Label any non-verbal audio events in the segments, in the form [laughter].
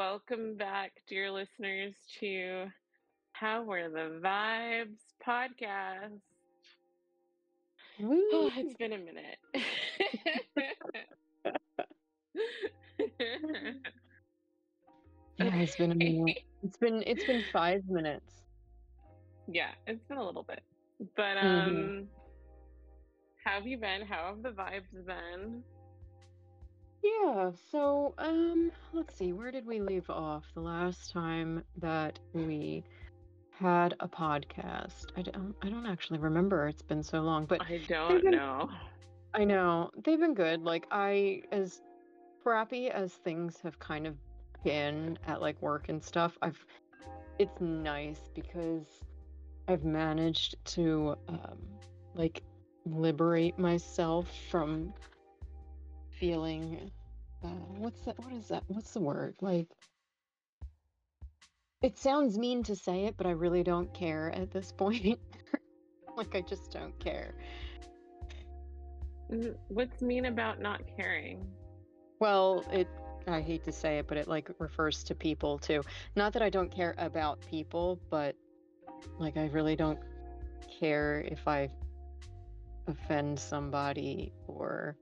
Welcome back, dear listeners, to How Were the Vibes podcast. Oh, it's been a minute. Yeah, it's been a minute. [laughs] It's been it's been five minutes. yeah, it's been a little bit. But um how have you been? How have the vibes been? Yeah, so um let's see, where did we leave off the last time that we had a podcast? I don't I don't actually remember. It's been so long, but I don't been- know. I know they've been good. Like I, as crappy as things have kind of been at like work and stuff, I've. It's nice because I've managed to um, like liberate myself from feeling. Uh, what's that? What is that? What's the word? Like. It sounds mean to say it, but I really don't care at this [laughs] point. like I just don't care. Mm, What's mean about not caring? Well, it I hate to say it, but it like refers to people too. Not that I don't care about people, but like I really don't care if I offend somebody or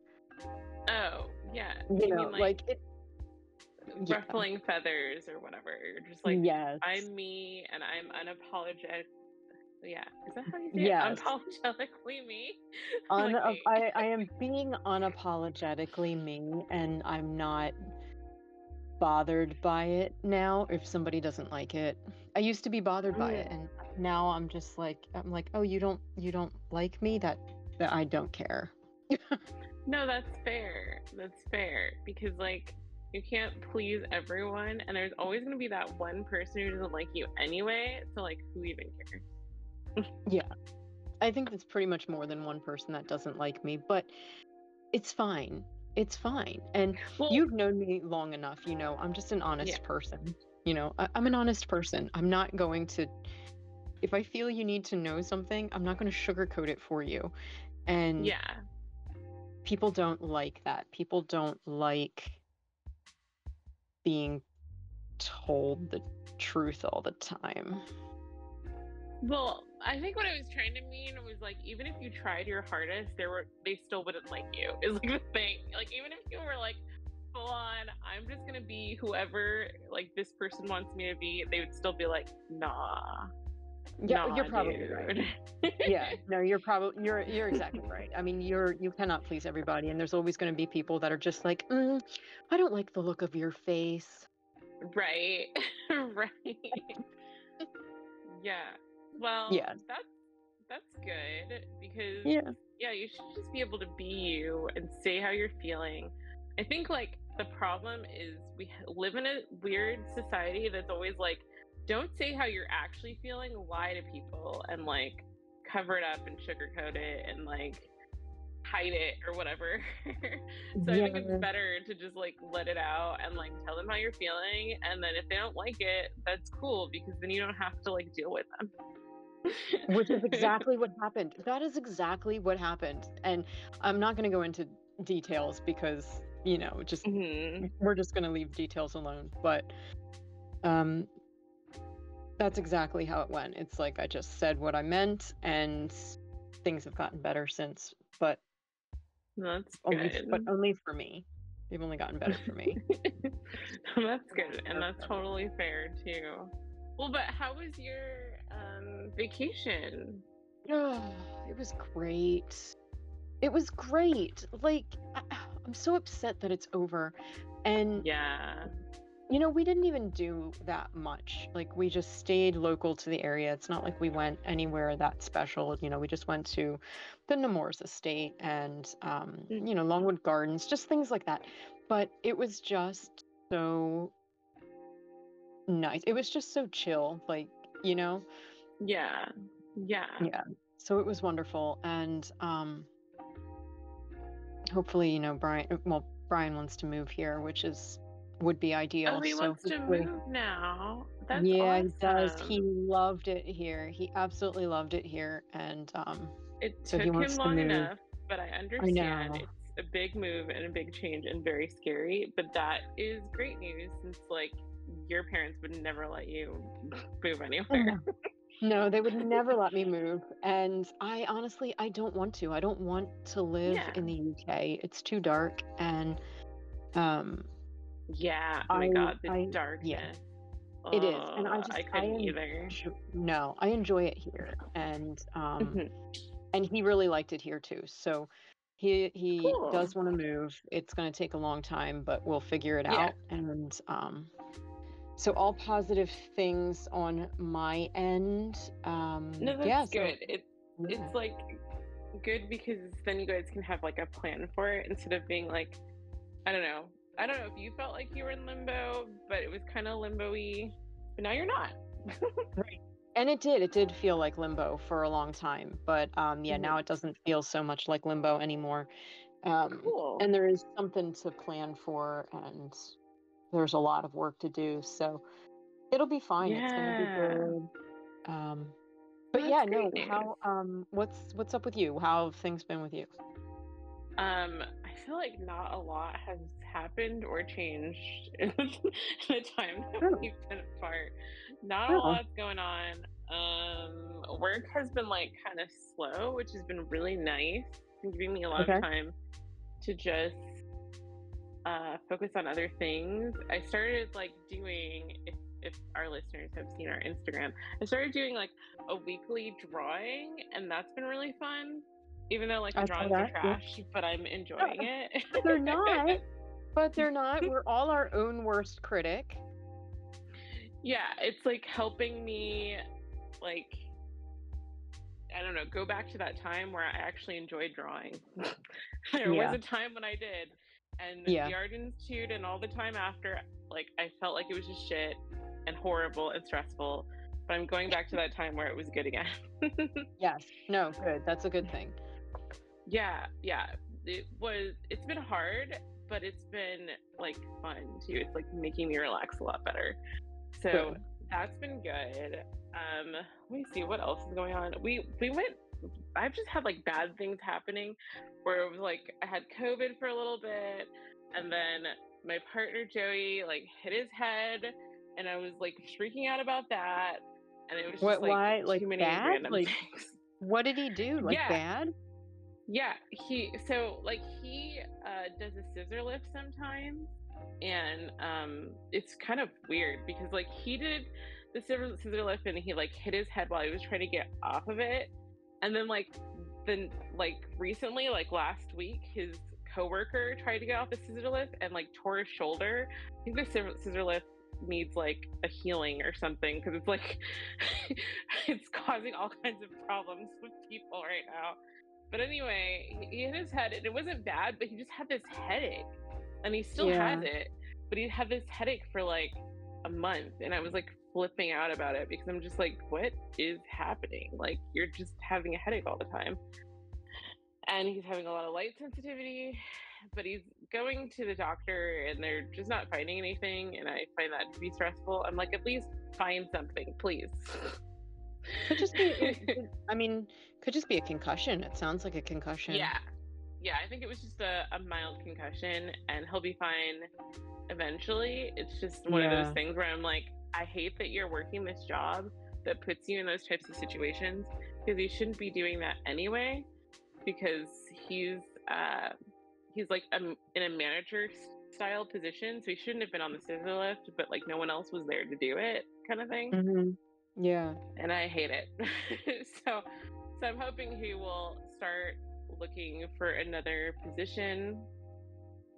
yeah. you know, mean, like, it yeah. ruffling feathers or whatever. You're just like yes. I'm me and I'm unapologetic. Yeah, is that how you say Yes. it? Unapologetically me. Un- [laughs] Like, I, I am being unapologetically me and I'm not bothered by it now if somebody doesn't like it. I used to be bothered by it and mm. now I'm just like I'm like, "Oh, you don't you don't like me? That that I don't care." [laughs] No, that's fair. That's fair because like you can't please everyone, and there's always going to be that one person who doesn't like you anyway. So like, who even cares? [laughs] Yeah, I think that's pretty much more than one person that doesn't like me, but it's fine. It's fine. And Well, you've known me long enough, you know, I'm just an honest Yeah. person. You know, I, I'm an honest person. I'm not going to, if I feel you need to know something, I'm not going to sugarcoat it for you. And yeah, people don't like that. People don't like being told the truth all the time. Well, I think what I was trying to mean was like even if you tried your hardest, there were they still wouldn't like you. Is like the thing. Like even if you were like full on, I'm just gonna be whoever like this person wants me to be, they would still be like, nah. Yeah, nah, you're probably dude." right. [laughs] yeah no you're probably you're you're exactly right i mean you're you cannot please everybody and there's always going to be people that are just like mm, i don't like the look of your face right. [laughs] right. yeah. Well, Yeah. that's that's good because yeah yeah, you should just be able to be you and say how you're feeling. I think like the problem is we live in a weird society that's always like, don't say how you're actually feeling, lie to people and like cover it up and sugarcoat it and like hide it or whatever. [laughs] so I think it's better to just like let it out and like tell them how you're feeling. And then if they don't like it, that's cool because then you don't have to like deal with them. which is [laughs] exactly what happened that is exactly what happened and i'm not going to go into details because you know just Mhm. we're just going to leave details alone but um that's exactly how it went it's like i just said what i meant and things have gotten better since but That's only good. but only for me they've only gotten better for me [laughs] that's good, and that's totally fair too. Well, but how was your um, vacation? Oh, it was great. It was great. Like, I, I'm so upset that it's over. And, Yeah, you know, we didn't even do that much. Like, we just stayed local to the area. It's not like we went anywhere that special. You know, we just went to the Nemours estate and, um, Mm. you know, Longwood Gardens, just things like that. But it was just so nice. It was just so chill. Like, you know? yeah, yeah. yeah so it was wonderful and um hopefully you know brian well brian wants to move here which is would be ideal Oh, he so wants to move now. That's yeah he does he loved it here he absolutely loved it here and um It so took him to long enough, but I understand know. it's a big move and a big change and very scary. But that is great news since, like, your parents would never let you move anywhere. No, they would never let me [laughs] move. And I honestly, I don't want to. I don't want to live Yeah. in the UK. It's too dark. And um, Yeah. Oh my I- god, the I- darkness. It is, and I just- I I couldn't am- either. no, I enjoy it here. And um, Mhm. and he really liked it here too. So he he Cool. does want to move. It's going to take a long time, but we'll figure it Yeah. out. And um, so all positive things on my end. Um, No, that's yeah, so- good. It, yeah. it's like good because then you guys can have like a plan for it instead of being like, I don't know. I don't know if you felt like you were in limbo, but it was kind of limbo-y. But now you're not. [laughs] right. and it did it did feel like limbo for a long time but um yeah Mhm. now it doesn't feel so much like limbo anymore um Cool. and there is something to plan for and there's a lot of work to do so it'll be fine it's gonna Yeah. be good um but That's yeah no news. how um what's what's up with you how have things been with you Um, I feel like not a lot has happened or changed [laughs] in the time that Oh. we've been apart. Not a Oh. lot's going on. Um, work has been like kind of slow, which has been really nice and giving me a lot Okay. of time to just uh, focus on other things. I started like doing, if, if our listeners have seen our Instagram, I started doing like a weekly drawing, and that's been really fun. Even though like the I drawings are that, yeah. trash, but I'm enjoying [laughs] it. they're not but they're not [laughs] we're all our own worst critic yeah, it's like helping me like I don't know, go back to that time where I actually enjoyed drawing. [laughs] there Yeah. was a time when I did. And Yeah. the art institute and all the time after, like I felt like it was just shit and horrible and stressful. But I'm going back to that time where it was good again. [laughs] yes no good that's a good thing yeah, yeah. It was it's been hard, but it's been like fun too. It's like making me relax a lot better. So Good. that's been good. Um, let me see what else is going on. We we went. I've just had like bad things happening, where it was like I had COVID for a little bit, and then my partner Joey like hit his head, and I was like freaking out about that, and it was just What- like why? Like, too many bad? random Like- things. what did he do like Yeah. bad Yeah, he so like he uh, does a scissor lift sometimes, and um, it's kind of weird because like he did the scissor, scissor lift and he like hit his head while he was trying to get off of it, and then like then like recently like last week his coworker tried to get off the scissor lift and like tore his shoulder. I think the scissor, scissor lift needs like a healing or something because it's like [laughs] it's causing all kinds of problems with people right now. But anyway, he- he hit his head, and it wasn't bad, but he just had this headache, and he still has it. But he had this headache for like a month, and I was like flipping out about it because I'm just like, what is happening? Like, you're just having a headache all the time. And he's having a lot of light sensitivity, but he's going to the doctor, and they're just not finding anything, and I find that to be stressful. I'm like, at least find something, please. [laughs] Could just be. [laughs] I mean, could just be a concussion. It sounds like a concussion. Yeah. Yeah, I think it was just a, a mild concussion and he'll be fine eventually. It's just one of those things where I'm like, I hate that you're working this job that puts you in those types of situations because you shouldn't be doing that anyway because he's uh he's like um in a manager style position so he shouldn't have been on the scissor lift but like no one else was there to do it kind of thing hmm Yeah. and I hate it. [laughs] so, so I'm hoping he will start looking for another position.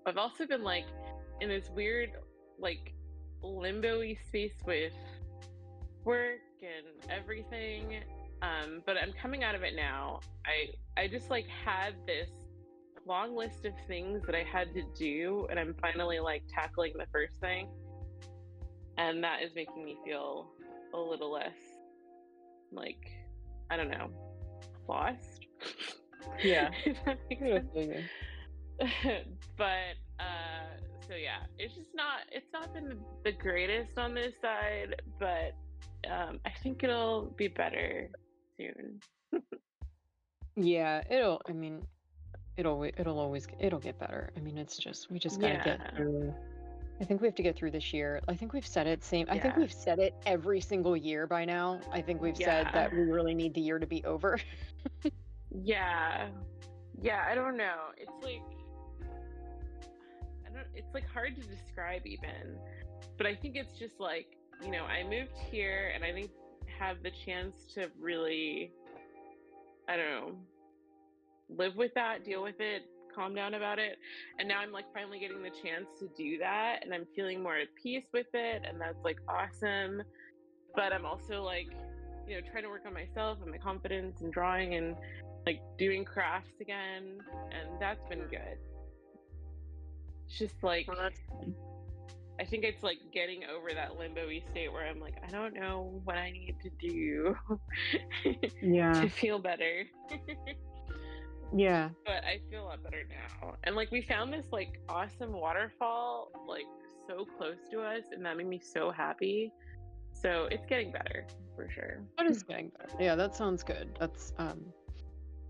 I've also been like in this weird, like limbo-y space with work and everything. Um, but I'm coming out of it now. I I just like had this long list of things that I had to do, and I'm finally like tackling the first thing, and that is making me feel a little less like I don't know lost. Yeah. [laughs] If that makes sense. figure. [laughs] but uh so yeah it's just not it's not been the, greatest on this side but um i think it'll be better soon Yeah. It'll. I mean, it'll. It'll always. It'll get better. I mean, it's just. We just gotta get through I think we have to get through this year. I think we've said it same. I think we've said it every single year by now. I think we've said that we really need the year to be over. Yeah. Yeah, I don't know. It's like I don't it's like hard to describe even. But I think it's just like, you know, I moved here and I think have the chance to really I don't know, live with that, deal with it, calm down about it. And now I'm like finally getting the chance to do that and I'm feeling more at peace with it and that's like awesome. But I'm also like, you know, trying to work on myself and my confidence and drawing and like doing crafts again and that's been good. It's just like I think it's like getting over that limbo-y state where I'm like, I don't know what I need to do [laughs] Yeah. to feel better. [laughs] Yeah. but I feel a lot better now. And like we found this like awesome waterfall like so close to us and that made me so happy. So it's getting better for sure. That is getting better. Yeah, that sounds good. That's um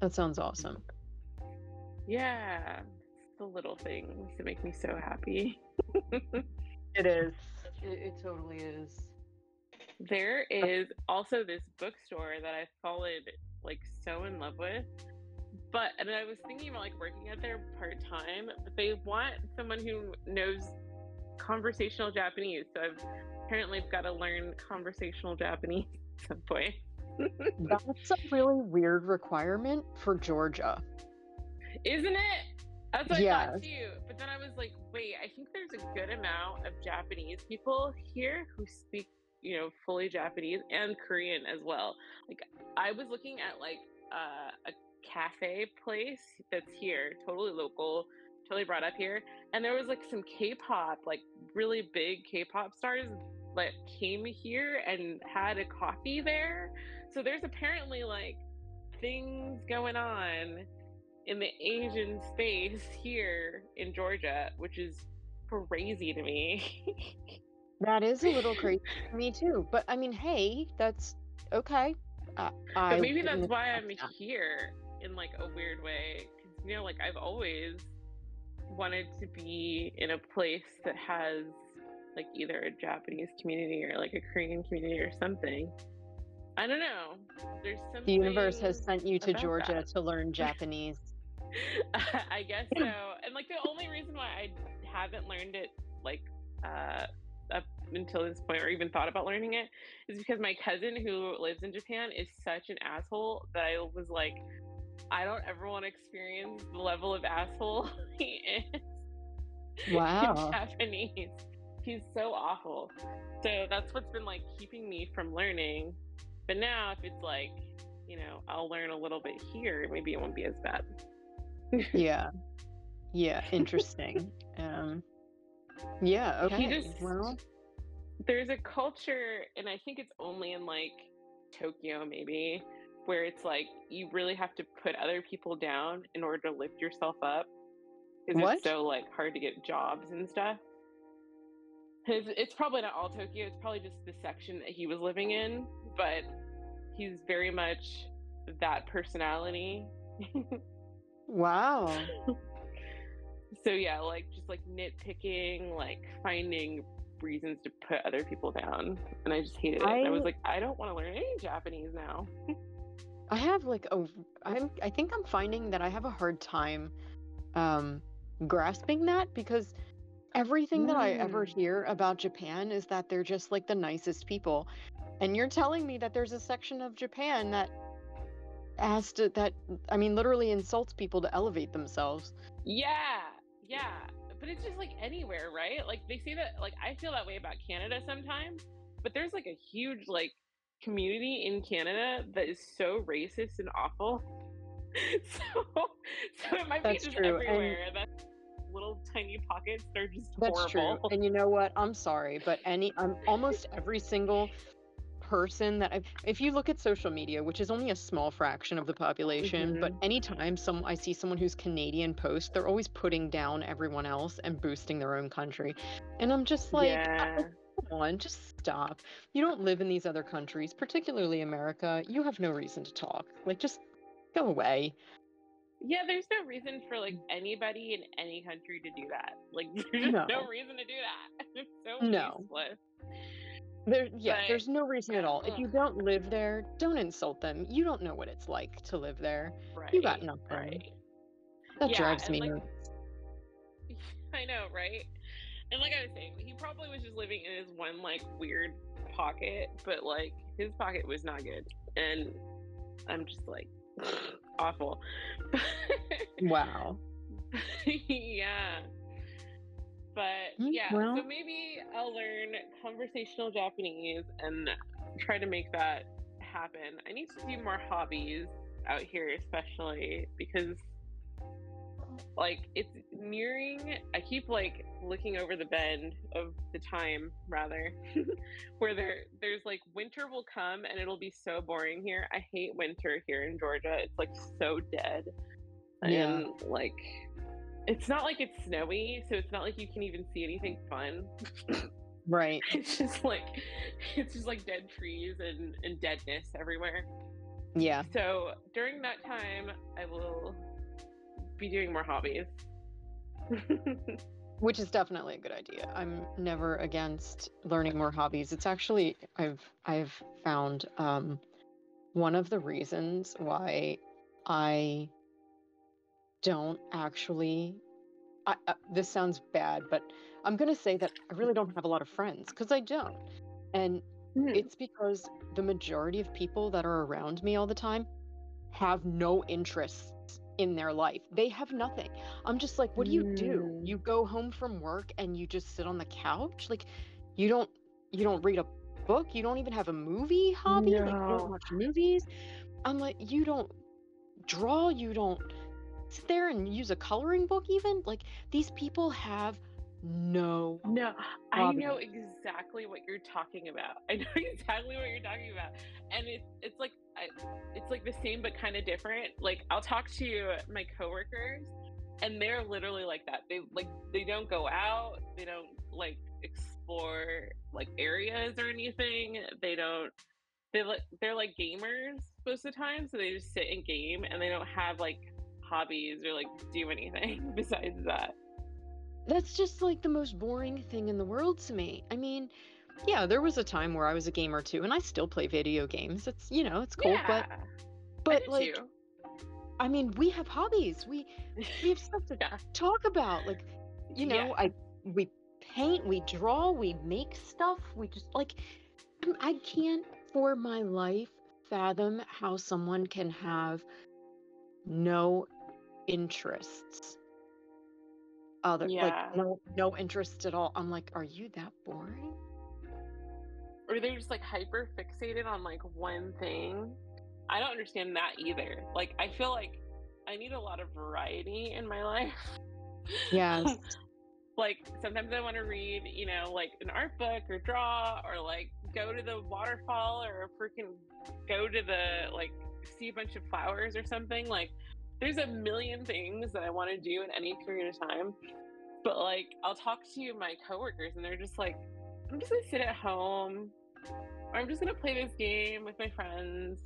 that sounds awesome. Yeah. It's the little things that make me so happy. [laughs] It is. It, it totally is. There is also this bookstore that I've fallen like so in love with. But and I was thinking about like working at there part time, but they want someone who knows conversational Japanese. So I've apparently got to learn conversational Japanese [laughs] at some point. That's a really weird requirement for Georgia. Isn't it? That's what I thought too. But then I was like, wait, I think there's a good amount of Japanese people here who speak, you know, fully Japanese and Korean as well. Like I was looking at like uh, a cafe place that's here, totally local, totally brought up here, and there was like some K-pop, like really big K-pop stars that came here and had a coffee there. So there's apparently like things going on in the Asian space here in Georgia, which is crazy to me. [laughs] That is a little crazy to me too. But I mean, hey, that's okay. Uh, I maybe that's why I'm here in like a weird way because you know, like I've always wanted to be in a place that has like either a Japanese community or like a Korean community or something. I don't know. There's something. The universe has sent you to Georgia that. to learn [laughs] Japanese. I guess so. And like the only reason why I haven't learned it like uh up until this point or even thought about learning it is because my cousin who lives in Japan is such an asshole that I was like I don't ever want to experience the level of asshole [laughs] he is Wow. Japanese. He's so awful. So that's what's been like keeping me from learning. But now if it's like, you know, I'll learn a little bit here, maybe it won't be as bad. [laughs] yeah. Yeah, interesting. um Yeah, okay. just- Well, there's a culture and i think it's only in like tokyo maybe where it's like you really have to put other people down in order to lift yourself up because it's so like hard to get jobs and stuff. His, it's probably not all tokyo it's probably just the section that he was living in but he's very much that personality. [laughs] Wow. so yeah like just like nitpicking like finding reasons to put other people down and i just hated it. I, I- was like i don't want to learn any japanese now [laughs] I have like a I'm I think I'm finding that I have a hard time um grasping that because everything that I ever Mm. hear about Japan is that they're just like the nicest people. And you're telling me that there's a section of Japan that has to that I mean literally insults people to elevate themselves. yeah yeah but it's just like anywhere right like they say that like i feel that way about canada sometimes but there's like a huge like community in canada that is so racist and awful [laughs] so so it might That's be just true, everywhere and that little tiny pockets they're just That's horrible true. And you know what? I'm sorry, but any um, almost every single person that I've, if you look at social media, which is only a small fraction of the population, but Mhm. anytime some I see someone who's Canadian post, they're always putting down everyone else and boosting their own country. And I'm just like, yeah come on, just stop. You don't live in these other countries, particularly America. You have no reason to talk. Like just go away. Yeah, there's no reason for like anybody in any country to do that. Like, [laughs] there's no, No. reason to do that. [laughs] It's so No. useless. There, yeah, But- there's no reason at all. If you don't live there, don't insult them. You don't know what it's like to live there. Right. You got nothing. Right. That Yeah, drives me like. [laughs] I know, right? And like I was saying, he probably was just living in his one like weird pocket, but like his pocket was not good. And I'm just like [laughs] awful. Wow. [laughs] yeah. But Mm, yeah, so maybe I'll learn conversational Japanese and try to make that happen. I need to do more hobbies out here, especially because like it's nearing I keep like looking over the bend of the time rather [laughs] where there there's like winter will come and it'll be so boring here. I hate winter here in Georgia. It's like so dead. Yeah. And like it's not like it's snowy, so it's not like you can even see anything fun. Right. [laughs] It's just like it's just like dead trees and, and deadness everywhere. Yeah. So during that time I will be doing more hobbies. [laughs] Which is definitely a good idea. I'm never against learning more hobbies. It's actually I've I've found um one of the reasons why I don't actually I, uh, this sounds bad, but I'm going to say that I really don't have a lot of friends because I don't. And Mm. it's because the majority of people that are around me all the time have no interests in their life. They have nothing. I'm just like, what do you do? Mm. You go home from work and you just sit on the couch? Like you don't you don't read a book? You don't even have a movie hobby? Like you No. don't watch movies? I'm like, you don't draw, you don't sit there and use a coloring book even? Like these people have no No, I know exactly what you're talking about. [laughs] I know exactly what you're talking about, and it's it's like I, it's like the same but kind of different. Like I'll talk to my coworkers, and they're literally like that. They like they don't go out. They don't like explore like areas or anything. They don't. They like they're like gamers most of the time, so they just sit and game, and they don't have like hobbies or like do anything [laughs] besides that. That's just like the most boring thing in the world to me. I mean, yeah, there was a time where I was a gamer too, and I still play video games. It's you know, it's cool, but but do like too. I mean, we have hobbies. We we have stuff to [laughs] Yeah. talk about. Like, you know, Yeah. I we paint, we draw, we make stuff. We just like I'm- I can't for my life fathom how someone can have no interests. Other Yeah. like no no interests at all. I'm like, are you that boring? Or they're just like hyper fixated on like one thing. I don't understand that either. Like I feel like I need a lot of variety in my [laughs] life. Yes. [laughs] like sometimes I want to read, you know, like an art book or draw or like go to the waterfall or freaking go to the like see a bunch of flowers or something. Like there's a million things that I want to do in any period of time. But like I'll talk to my coworkers and they're just like, I'm just gonna sit at home I'm just gonna play this game with my friends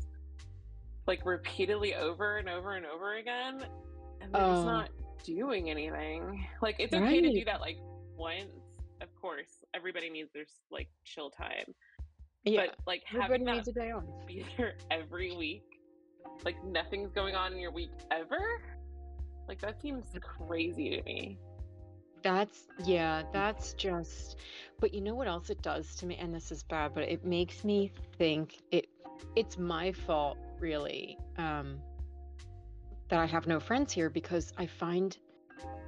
like repeatedly over and over and over again. And they're just Oh. not doing anything. Like it's okay to do that like once, of course. Everybody needs their like chill time. Yeah. But like Everybody having needs that a day off. be there every week, like nothing's going on in your week ever, like that seems crazy to me. That's yeah, that's just but you know what else it does to me and this is bad, but it makes me think it it's my fault really um that I have no friends here because I find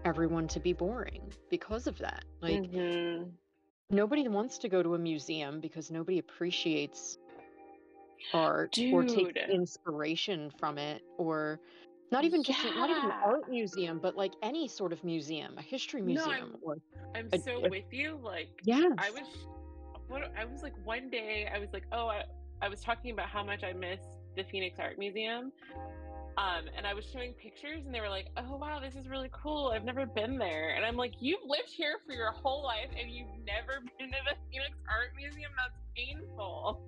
everyone to be boring because of that. Like Mhm. nobody wants to go to a museum because nobody appreciates art or takes inspiration from it or not even just a- not even an art museum but like any sort of museum a history No, museum I'm- or I'm a- so a- with you. Like yeah, I was, what I was like one day I was like, oh, I, I was talking about how much I miss the Phoenix Art Museum. Um, and I was showing pictures, and they were like, "Oh wow, this is really cool. I've never been there." And I'm like, "You've lived here for your whole life, and you've never [laughs] been to the Phoenix Art Museum? That's painful."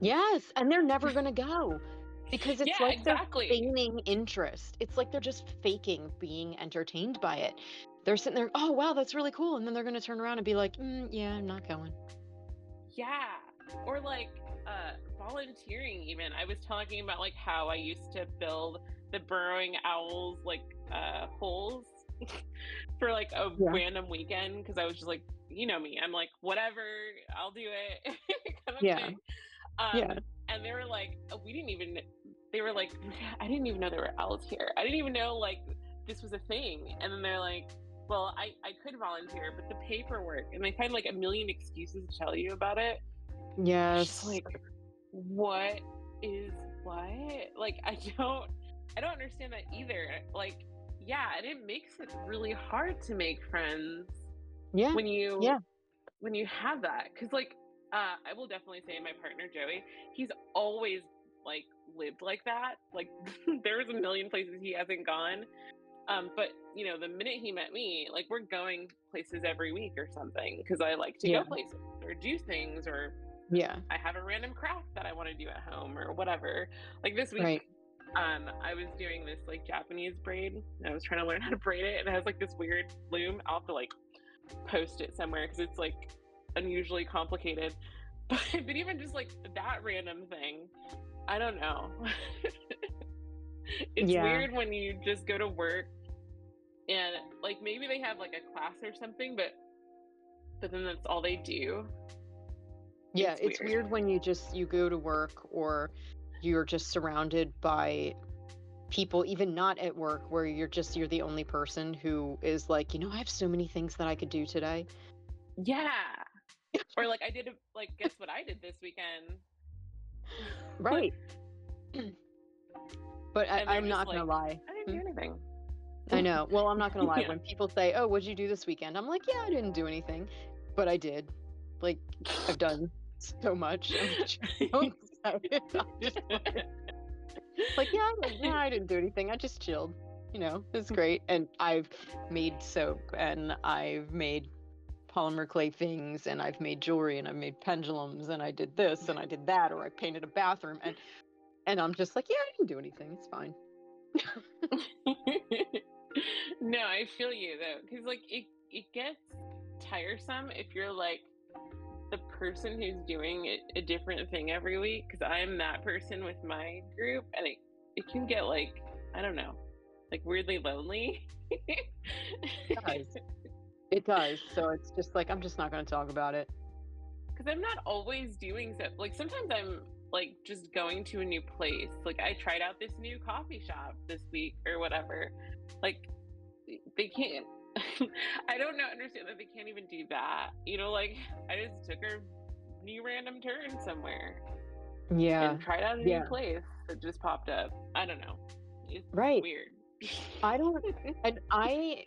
yes and they're never gonna go because it's yeah, like exactly. they're feigning interest. It's like they're just faking being entertained by it. They're sitting there, oh wow, that's really cool, and then they're gonna turn around and be like, mm, yeah, I'm not going. Yeah. Or like uh volunteering even. I was talking about like how I used to build the burrowing owls like uh holes [laughs] for like a Yeah. random weekend because I was just like, you know me, I'm like, whatever, I'll do it. [laughs] kind of Yeah. thing. Um, Yeah. And they were like, oh, we didn't even. They were like, [laughs] I didn't even know there were owls here. I didn't even know like this was a thing. And then they're like, well, I I could volunteer, but the paperwork, and they find like a million excuses to tell you about it. Yes. like, what is what? Like, I don't, I don't understand that either. Like, yeah, and it makes it really hard to make friends yeah. when you Yeah. when you have that because like uh i will definitely say my partner joey he's always like lived like that like [laughs] there's a million places he hasn't gone um but you know the minute he met me like we're going places every week or something because i like to Yeah. go places or do things or Yeah. i have a random craft that i want to do at home or whatever like this week Right. um i was doing this like japanese braid and i was trying to learn how to braid it and it has like this weird loom i'll have to like post it somewhere because it's like unusually complicated [laughs] but, but even just like that random thing i don't know [laughs] it's Yeah. weird when you just go to work and like maybe they have like a class or something but but then that's all they do Yeah, It's it's weird. weird when you just you go to work or you're just surrounded by people even not at work where you're just you're the only person who is like, you know, I have so many things that I could do today. yeah [laughs] or like i did like guess what i did this weekend [laughs] Right. [clears throat] but I, I'm just not gonna lie. i didn't do hmm? anything I know. Well, I'm not gonna lie. [laughs] Yeah. When people say, "Oh, what'd you do this weekend?" I'm like, "Yeah, I didn't do anything, but I did. Like, I've done so much." So excited. I'm just like, like, yeah, didn't, yeah, I didn't do anything. I just chilled. You know, it's mm. great. And I've made soap, and I've made polymer clay things, and I've made jewelry, and I've made pendulums, and I did this, and I did that, or I painted a bathroom, and and I'm just like, yeah, I didn't do anything. It's fine. [laughs] no, I feel you though, because like it it gets tiresome if you're like the person who's doing a, a different thing every week. Because I'm that person with my group, and it it can get like I don't know, like weirdly lonely. does. [laughs] It does. So it's just like I'm just not going to talk about it. because I'm not always doing so. Like sometimes I'm like just going to a new place. Like I tried out this new coffee shop this week or whatever. Like they can't. [laughs] I don't know. Understand that they can't even do that. You know, like [laughs] I just took a new random turn somewhere Yeah. and tried out a yeah. new place that just popped up. I don't know. It's Right. weird. I don't and [laughs] I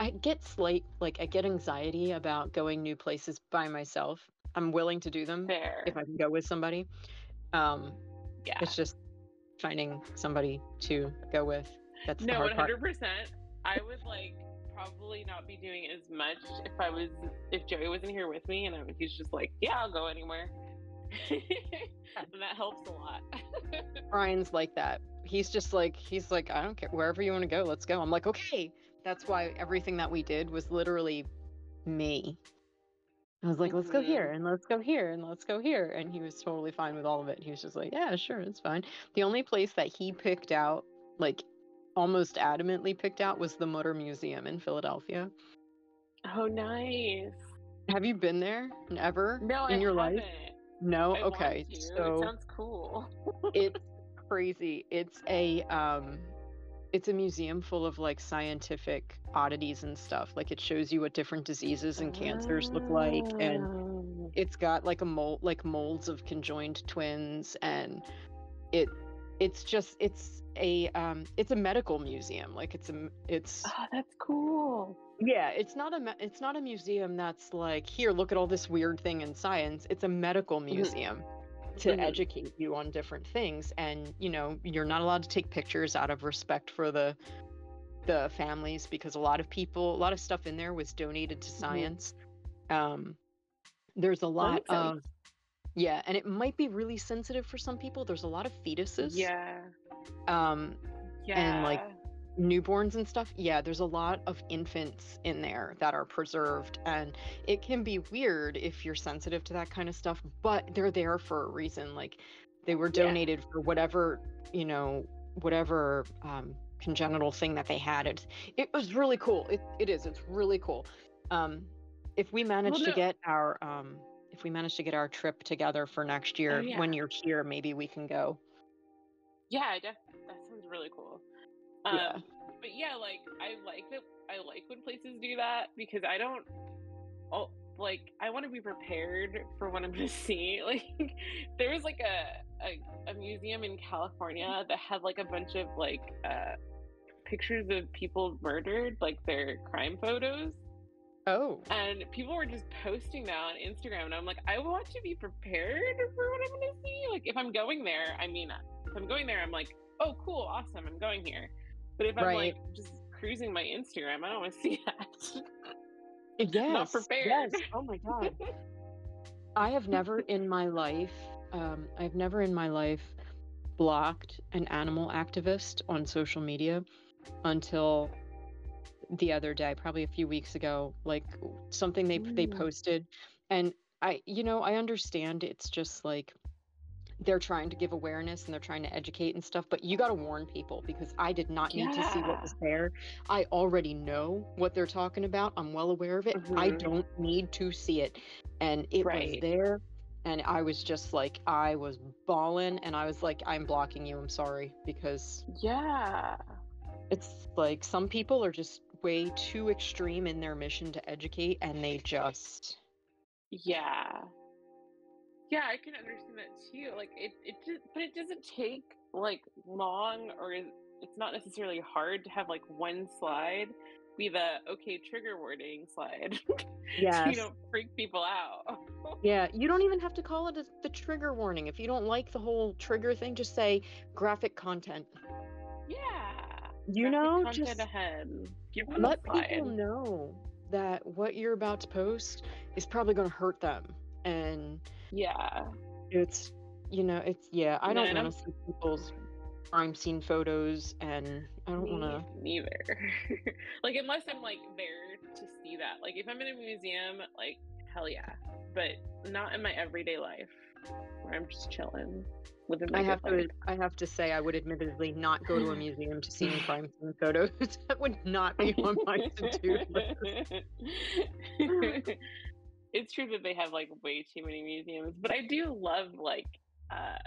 I get slight like I get anxiety about going new places by myself. I'm willing to do them Fair. if I can go with somebody. Um yeah. it's just finding somebody to go with. That's No, one hundred percent. I would like probably not be doing as much if I was if Joey wasn't here with me and I, he's just like, yeah, I'll go anywhere, [laughs] and that helps a lot. [laughs] Brian's like that. He's just like he's like I don't care wherever you want to go, let's go. I'm like, "Okay." That's why everything that we did was literally me. I was like, "Let's go Mhm. here and let's go here and let's go here." And he was totally fine with all of it. He was just like, "Yeah, sure, it's fine." The only place that he picked out like almost adamantly picked out was the Mütter Museum in Philadelphia. oh, nice. Have you been there ever No, in I your haven't. life? No. I okay. So it sounds cool. [laughs] it's crazy. It's a um it's a museum full of like scientific oddities and stuff. Like it shows you what different diseases and cancers look like and Oh. it's got like a mold like molds of conjoined twins and it it's just it's a um it's a medical museum. Like it's a it's Oh, that's cool. yeah, it's not a it's not a museum that's like here look at all this weird thing in science. It's a medical mm-hmm. museum to Mhm. educate you on different things and you know you're not allowed to take pictures out of respect for the the families because a lot of people a lot of stuff in there was donated to science um there's a lot makes sense. of Yeah, and it might be really sensitive for some people. There's a lot of fetuses. Yeah. Um, Yeah. And, like, newborns and stuff. Yeah, there's a lot of infants in there that are preserved, and it can be weird if you're sensitive to that kind of stuff, but they're there for a reason. Like, they were Yeah. donated for whatever, you know, whatever um, congenital thing that they had. It, it was really cool. It, it is. It's really cool. Um, if we manage to no- get our um, if we manage to get our trip together for next year, Oh, yeah. when you're here, maybe we can go. Yeah, I def- that sounds really cool. Um, Yeah. But yeah, like I like that. I like when places do that because I don't. Oh, like I want to be prepared for what I'm gonna [laughs] see. Like there was like a, a a museum in California that had like a bunch of like uh pictures of people murdered, like their crime photos. Oh, and people were just posting that on Instagram, and I'm like, I want to be prepared for what I'm going to see. Like, if I'm going there, I mean, if I'm going there, I'm like, oh, cool, awesome, I'm going here. But if I'm like just cruising my Instagram, I don't want to see that. yes, prepared. Yes. Oh my god. [laughs] I have never in my life, um, I've never in my life blocked an animal activist on social media until the other day, probably a few weeks ago. Like something they they posted, and I, you know, I understand it's just like they're trying to give awareness and they're trying to educate and stuff, but you got to warn people because I did not need to see what was there. I already know what they're talking about. I'm well aware of it. I Mhm. don't need to see it. And it was there. And I was just like, I was bawling and I was like, I'm blocking you. I'm sorry. Because yeah. it's like some people are just way too extreme in their mission to educate and they just. Yeah. Yeah, I can understand that too. Like it, it just, but it doesn't take like long, or it's not necessarily hard to have like one slide be the okay trigger warning slide. [laughs] so you don't freak people out. [laughs] Yeah, you don't even have to call it a, the trigger warning. If you don't like the whole trigger thing, just say graphic content. yeah. You graphic know, content just ahead. Give them let people know that what you're about to post is probably going to hurt them. And Yeah. it's, you know, it's, yeah, I don't want to see people's crime scene photos and I don't want to. neither. [laughs] like unless I'm like there to see that. Like if I'm in a museum, like hell yeah. But not in my everyday life where I'm just chilling, living my I have to. life. I have to say, I would admittedly not go to a [laughs] museum to see any crime scene photos. [laughs] that would not be on my to-do list. It's true that they have like way too many museums, but I do love like uh,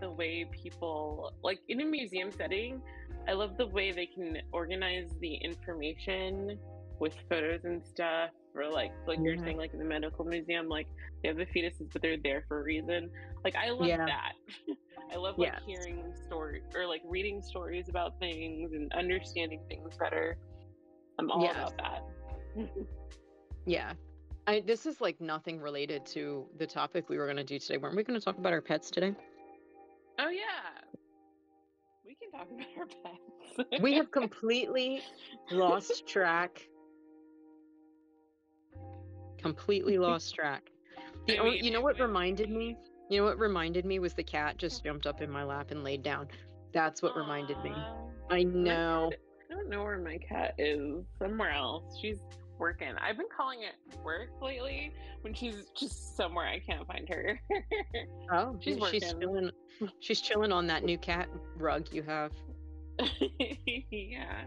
the way people like in a museum setting. I love the way they can organize the information with photos and stuff, or like like you're saying, like in the medical museum, like they have the fetuses, but they're there for a reason. Like I love Yeah. that. [laughs] I love like Yes. hearing stories or like reading stories about things and understanding things better. I'm all Yes. about that. [laughs] Yeah. I, this is like nothing related to the topic we were going to do today. Weren't we going to talk about our pets today? Oh yeah, we can talk [laughs] about our pets. We have completely lost track. Completely [laughs] lost track. The I mean, you know what reminded me? You know what reminded me was the cat just jumped up in my lap and laid down. That's what reminded me. I know. I don't know where my cat is. Somewhere else. She's working. I've been calling it work lately when she's just somewhere I can't find her. [laughs] Oh, She's she's, she's chilling. She's chilling on that new cat rug you have. [laughs] yeah.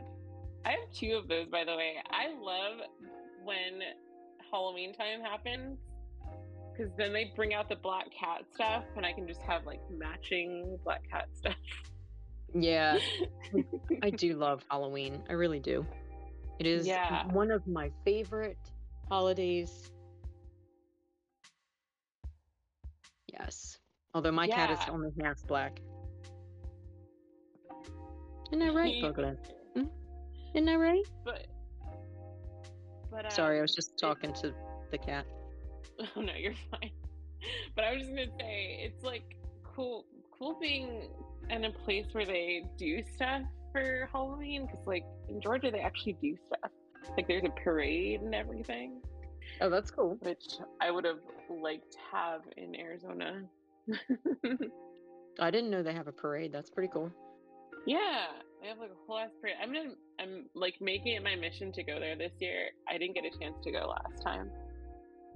I have two of those, by the way. I love when Halloween time happens because then they bring out the black cat stuff, and I can just have like matching black cat stuff. Yeah, [laughs] I do love Halloween. I really do. It is Yeah. one of my favorite holidays. Yes. Although my cat is only half black. Isn't that right, Bugler? Isn't that right? But, but Sorry, I um, was just talking to the cat. [laughs] Oh no, you're fine. But I was just gonna say it's like cool, cool being in a place where they do stuff for Halloween because like in Georgia they actually do stuff. Like there's a parade and everything. Oh, that's cool. which I would have liked to have in Arizona. [laughs] I didn't know they have a parade. That's pretty cool. yeah, they have like a whole ass parade. I'm gonna, I'm like making it my mission to go there this year. I didn't get a chance to go last time.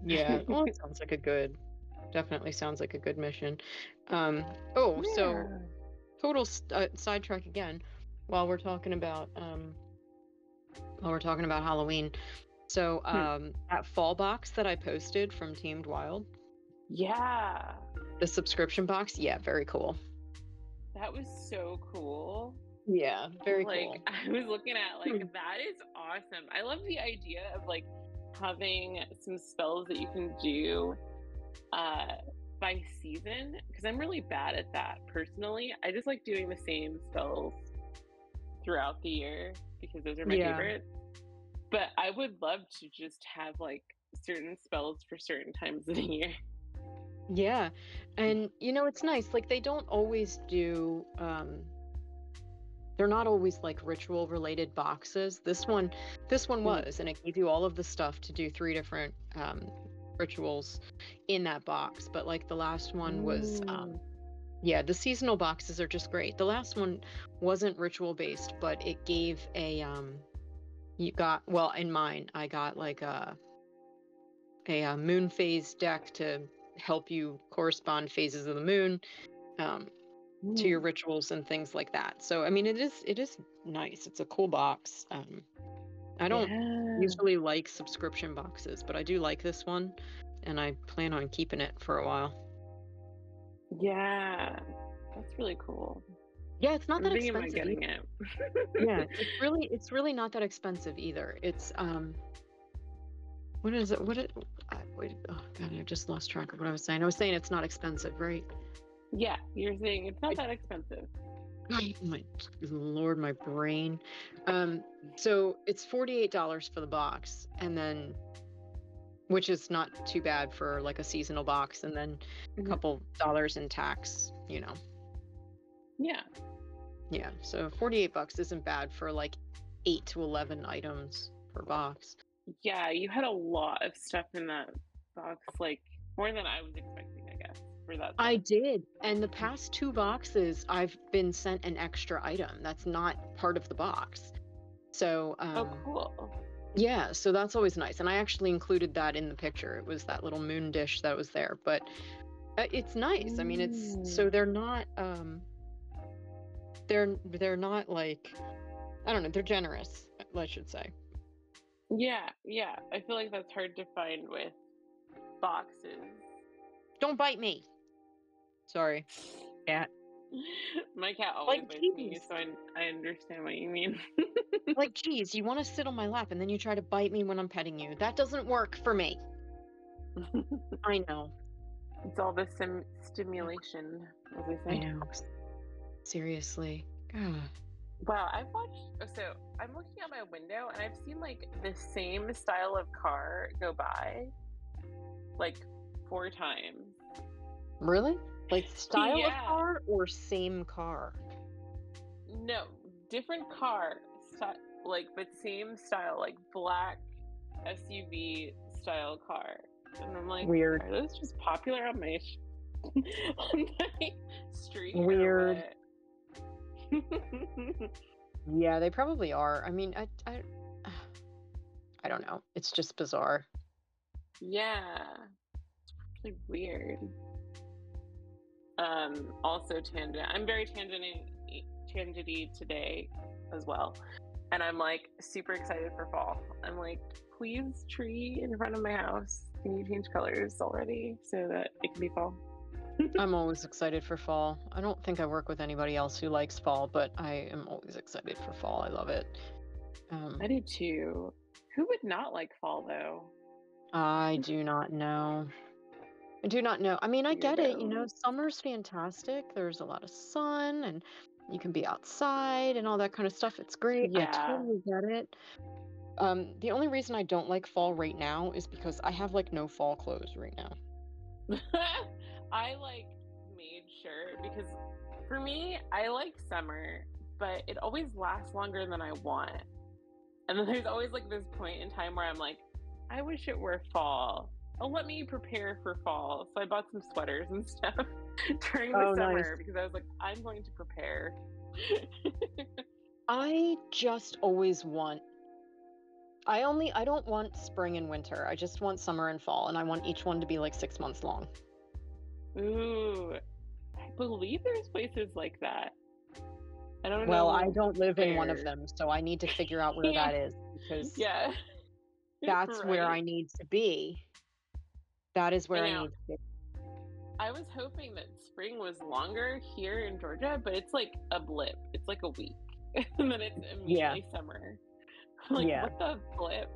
Yeah. [laughs] well, it sounds like a good. Definitely sounds like a good mission. Um. Oh, so total s- uh, sidetrack again. While we're talking about um. While we're talking about Halloween, so Hmm. um, that fall box that I posted from Tamed Wild, yeah, the subscription box, yeah, very cool. that was so cool. Yeah, very like cool. [laughs] I was looking at like Hmm. that is awesome. I love the idea of like having some spells that you can do uh by season because I'm really bad at that personally. I just like doing the same spells throughout the year because those are my Yeah. favorites. But I would love to just have like certain spells for certain times of the year. [laughs] Yeah. And you know, it's nice. Like they don't always do um they're not always like ritual related boxes. This one this one Mm. was and it gave you all of the stuff to do three different um rituals in that box. But like the last one was um. Yeah, the seasonal boxes are just great. The last one wasn't ritual based, but it gave a um you got well in mine, I got like a a, uh moon phase deck to help you correspond phases of the moon um, to your rituals and things like that. So I mean, it is it is nice. It's a cool box. Um, I don't Yeah. usually like subscription boxes, but I do like this one, and I plan on keeping it for a while. Yeah. That's really cool. Yeah, it's not I'm that expensive. getting it. yeah, it's really it's really not that expensive either. It's um, what is it? What it? I, wait, oh god, I just lost track of what I was saying. I was saying it's not expensive, right? Yeah, you're saying it's not that expensive. my lord my brain um so it's $48 for the box and then which is not too bad for like a seasonal box and then a Mhm. couple dollars in tax you know Yeah. yeah so 48 bucks isn't bad for like 8 to 11 items per box Yeah, you had a lot of stuff in that box, like more than I was expecting, I guess, for that. i did and the past two boxes i've been sent an extra item that's not part of the box so um, Oh, cool. Yeah, so that's always nice. And I actually included that in the picture. It was that little moon dish that was there. But uh, it's nice. I mean, it's so Mm. they're not um they're they're not like I don't know, they're generous, I should say. Yeah, yeah. I feel like that's hard to find with boxes. Don't bite me. Sorry. [laughs] My cat always Like bites me, so I, I understand what you mean. Like, [laughs] geez, you want to sit on my lap and then you try to bite me when I'm petting you. That doesn't work for me. [laughs] I know. it's all the sim- stimulation, as they I know. Seriously. God. Wow, I've watched. So I'm looking out my window and I've seen like the same style of car go by, like four times. Really? Like style Yeah. of car or same car? No, different car, like but same style, like black SUV style car. And I'm like, Weird. are those just popular on my sh- [laughs] on my street? Weird. [laughs] Yeah, they probably are. I mean, I, I, I don't know. It's just bizarre. Yeah. It's really weird. Um, also tangent. I'm very tangenty tangenty today as well. And I'm like super excited for fall. I'm like, please tree in front of my house. Can you change colors already so that it can be fall? [laughs] I'm always excited for fall. I don't think I work with anybody else who likes fall, but I am always excited for fall. I love it. Um, I do too. Who would not like fall though? I do not know. I do not know. I mean, I get it. You know, summer's fantastic. There's a lot of sun and you can be outside and all that kind of stuff. It's great. I Yeah. totally get it. Um, the only reason I don't like fall right now is because I have like no fall clothes right now. [laughs] I like made sure because for me, I like summer, but it always lasts longer than I want. And then there's always like this point in time where I'm like, I wish it were fall. Oh, let me prepare for fall. So I bought some sweaters and [laughs] stuff during the Oh, summer nice. because I was like, I'm going to prepare. [laughs] I just always want. I only I don't want spring and winter. I just want summer and fall, and I want each one to be like six months long. Ooh, I believe there's places like that. I don't Well. I don't live in one of them, so I need to figure out where Yeah. [laughs] that is because Yeah. that's where I need to be. That is where I, know. need to be. I was hoping that spring was longer here in Georgia, but it's like a blip. It's like a week, [laughs] and then it's immediately summer. [laughs] I'm like, Yeah. what the blip?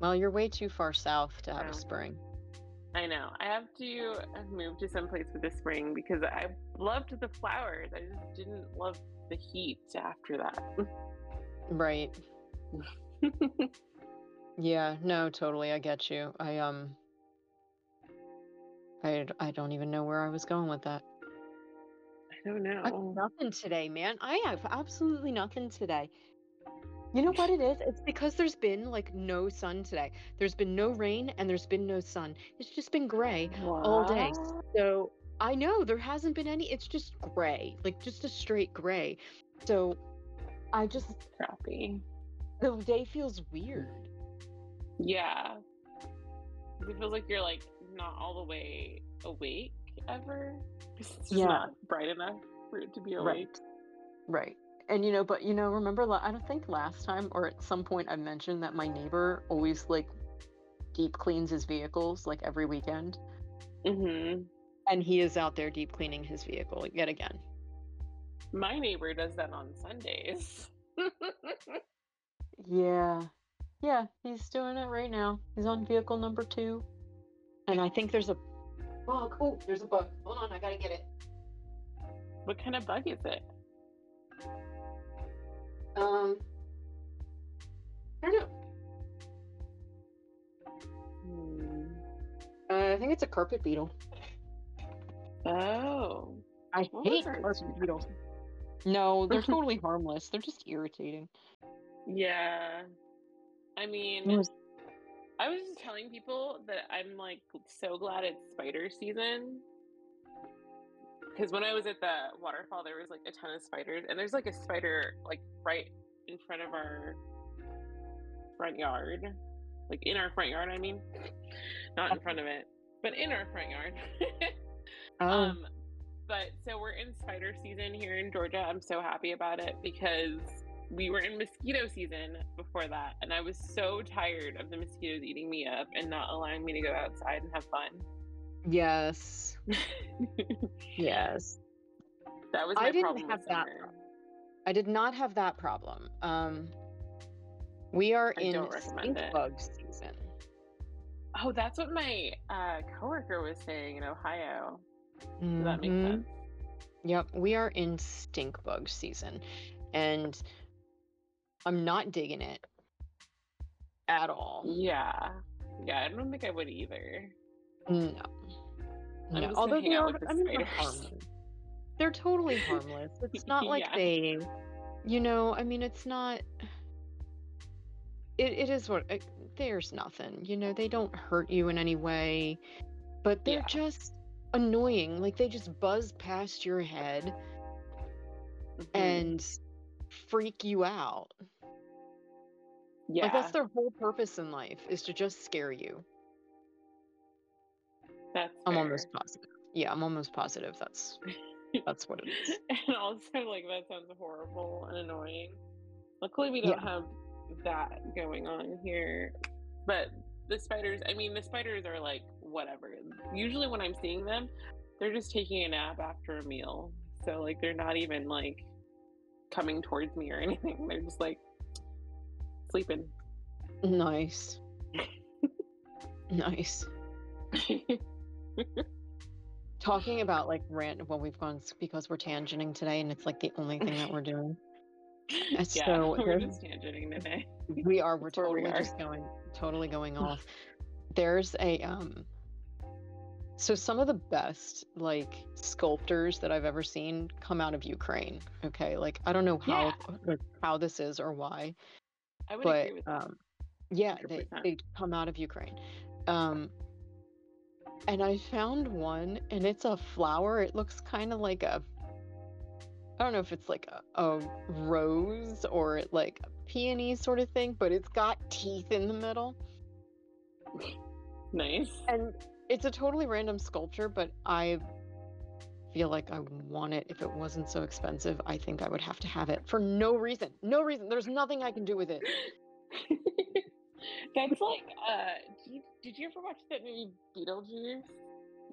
Well, you're way too far south to have a spring. I know. I have to move to someplace with the spring because I loved the flowers. I just didn't love the heat after that. Right. [laughs] Yeah, no, totally. I get you. I um I I don't even know where I was going with that. I don't I have know. nothing today, man. I have absolutely nothing today. You know what [laughs] it is? It's because there's been like no sun today. There's been no rain and there's been no sun. It's just been gray all day. So I know there hasn't been any. It's just gray, like just a straight gray. So I just Crappy. the day feels weird. Yeah. It feels like you're like not all the way awake ever. It's just Yeah. not bright enough for it to be awake. Right. right. And you know, but you know, remember, I don't think last time or at some point I mentioned that my neighbor always like deep cleans his vehicles like every weekend. Mm-hmm. And he is out there deep cleaning his vehicle yet again. My neighbor does that on Sundays. [laughs] Yeah. Yeah, he's doing it right now. He's on vehicle number two. And I think there's a bug. Oh, there's a bug. Hold on, I gotta get it. what kind of bug is it? Um, I don't know. Hmm. Uh, I think it's a carpet beetle. Oh. I What hate carpet those? beetles. No, they're [laughs] totally harmless. They're just irritating. Yeah. I mean, Yes. I was just telling people that I'm like so glad it's spider season. Because when I was at the waterfall, there was like a ton of spiders, and there's like a spider like right in front of our front yard, like in our front yard. I mean, not in front of it, but in our front yard. [laughs] Oh, Um, but so we're in spider season here in Georgia. I'm so happy about it because we were in mosquito season before that, and I was so tired of the mosquitoes eating me up and not allowing me to go outside and have fun. yes. [laughs] Yes. that was I didn't problem have that summer. I did not have that problem. Um, we are I in stink it. bug season. Oh, that's what my uh, coworker was saying in Ohio. Does that make Mhm. sense? Yep, we are in stink bug season, and I'm not digging it at all. Yeah, yeah. I don't think I would either. No. I'm No. Although they are, the I mean, they're harmless. They're totally harmless. [laughs] It's not like Yeah. they, you know, I mean, it's not. It, it is what it, there's nothing, you know, they don't hurt you in any way, but they're Yeah. just annoying. Like they just buzz past your head Mhm. and freak you out. Yeah, Like that's their whole purpose in life is to just scare you. that's I'm fair. almost positive. Yeah, I'm almost positive that's [laughs] that's what it is. and also like that sounds horrible and annoying. Luckily we don't have that going on here. But the spiders I mean the spiders are like whatever. Usually when I'm seeing them, they're just taking a nap after a meal. So like they're not even like coming towards me or [laughs] anything. They're just like sleeping. Nice. [laughs] nice. Talking about like rant well we've gone because we're tangenting today and it's like the only thing that we're doing. [laughs] yeah, so [laughs] we're just tangenting today. We are we're That's where we totally are. just going totally going off. There's a um so some of the best like sculptors that I've ever seen come out of Ukraine. Okay, like I don't know how Yeah. like, how this is or why, I would but agree with that. um Yeah, they 100%. they come out of Ukraine. Um, and I found one, and it's a flower. It looks kind of like a, I don't know if it's like a, a rose or like a peony sort of thing, but it's got teeth in the middle. Nice. And it's a totally random sculpture, but I feel like I want it if it wasn't so expensive. I think I would have to have it for no reason. No reason. There's nothing I can do with it. [laughs] That's like, uh, did you, did you ever watch that movie Beetlejuice?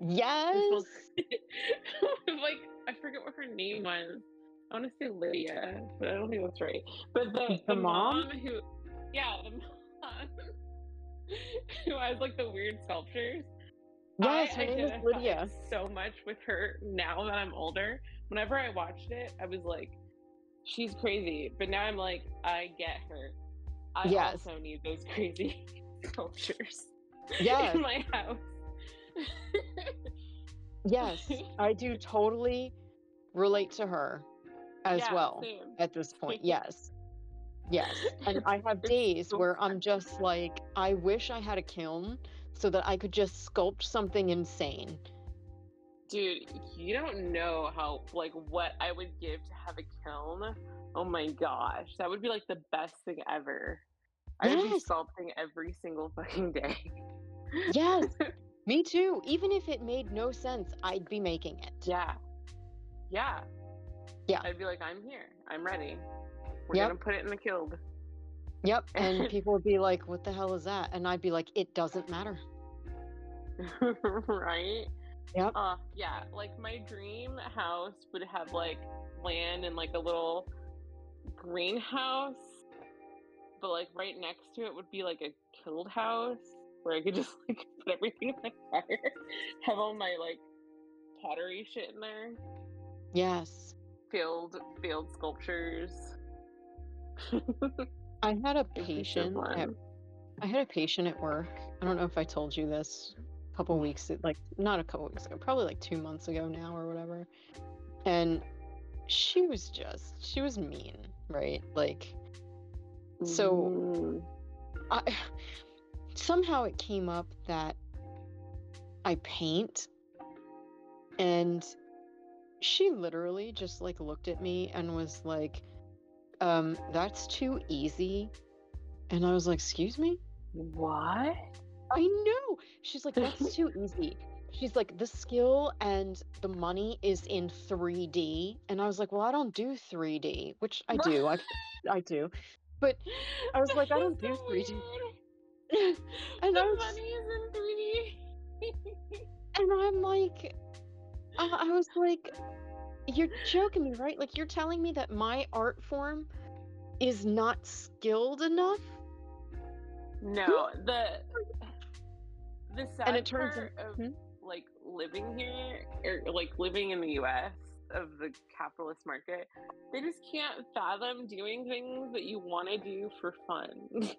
Yes. [laughs] Like, I forget what her name was. I want to say Lydia, but I don't think that's right. But the, The the, mom? mom? who, yeah, the [laughs] mom who has like the weird sculptures. Yes, I her name is identify Lydia. So much with her now that I'm older. Whenever I watched it, I was like, she's crazy. But now I'm like, I get her. I Yes. also need those crazy [laughs] sculptures Yes. in my house. Yes, [laughs] I do totally relate to her as Yeah, well same. at this point. Yes. Yes. And I [laughs] have days where I'm just like, I wish I had a kiln so that I could just sculpt something insane. Dude, you don't know how like what I would give to have a kiln. Oh my gosh, that would be like the best thing ever. I would be sculpting every single fucking day. Yes, [laughs] me too. Even if it made no sense, I'd be making it. Yeah. Yeah. Yeah. I'd be like, I'm here. I'm ready. We're Yep. gonna put it in the kiln. Yep. And [laughs] people would be like, what the hell is that? And I'd be like, it doesn't matter. [laughs] right? Yep. Uh yeah, like my dream house would have like land and like a little greenhouse. But like right next to it would be like a kiln house where I could [laughs] just like put everything in the fire. have all my like pottery shit in there. Yes. Field field sculptures. I had a patient at. I had a patient at work. I don't know if I told you this a couple weeks, like not a couple weeks ago, probably like two months ago now or whatever. And she was just, she was mean, right? Like, so. I [sighs] somehow it came up that I paint, and she literally just like looked at me and was like, um, that's too easy. And I was like, excuse me? what? I know. She's like, that's [laughs] too easy. She's like, the skill and the money is in 3D. And I was like, well, I don't do 3D, which I do. I, I do. But I was like, I don't do [laughs] 3D. and the I was, money is in 3D. [laughs] and I'm like, I, I was like, you're joking me, right? Like, you're telling me that my art form is not skilled enough? no, the the sad And it turns part of Hmm? like living here or like living in the U.S. of the capitalist market, they just can't fathom doing things that you want to do for fun [laughs]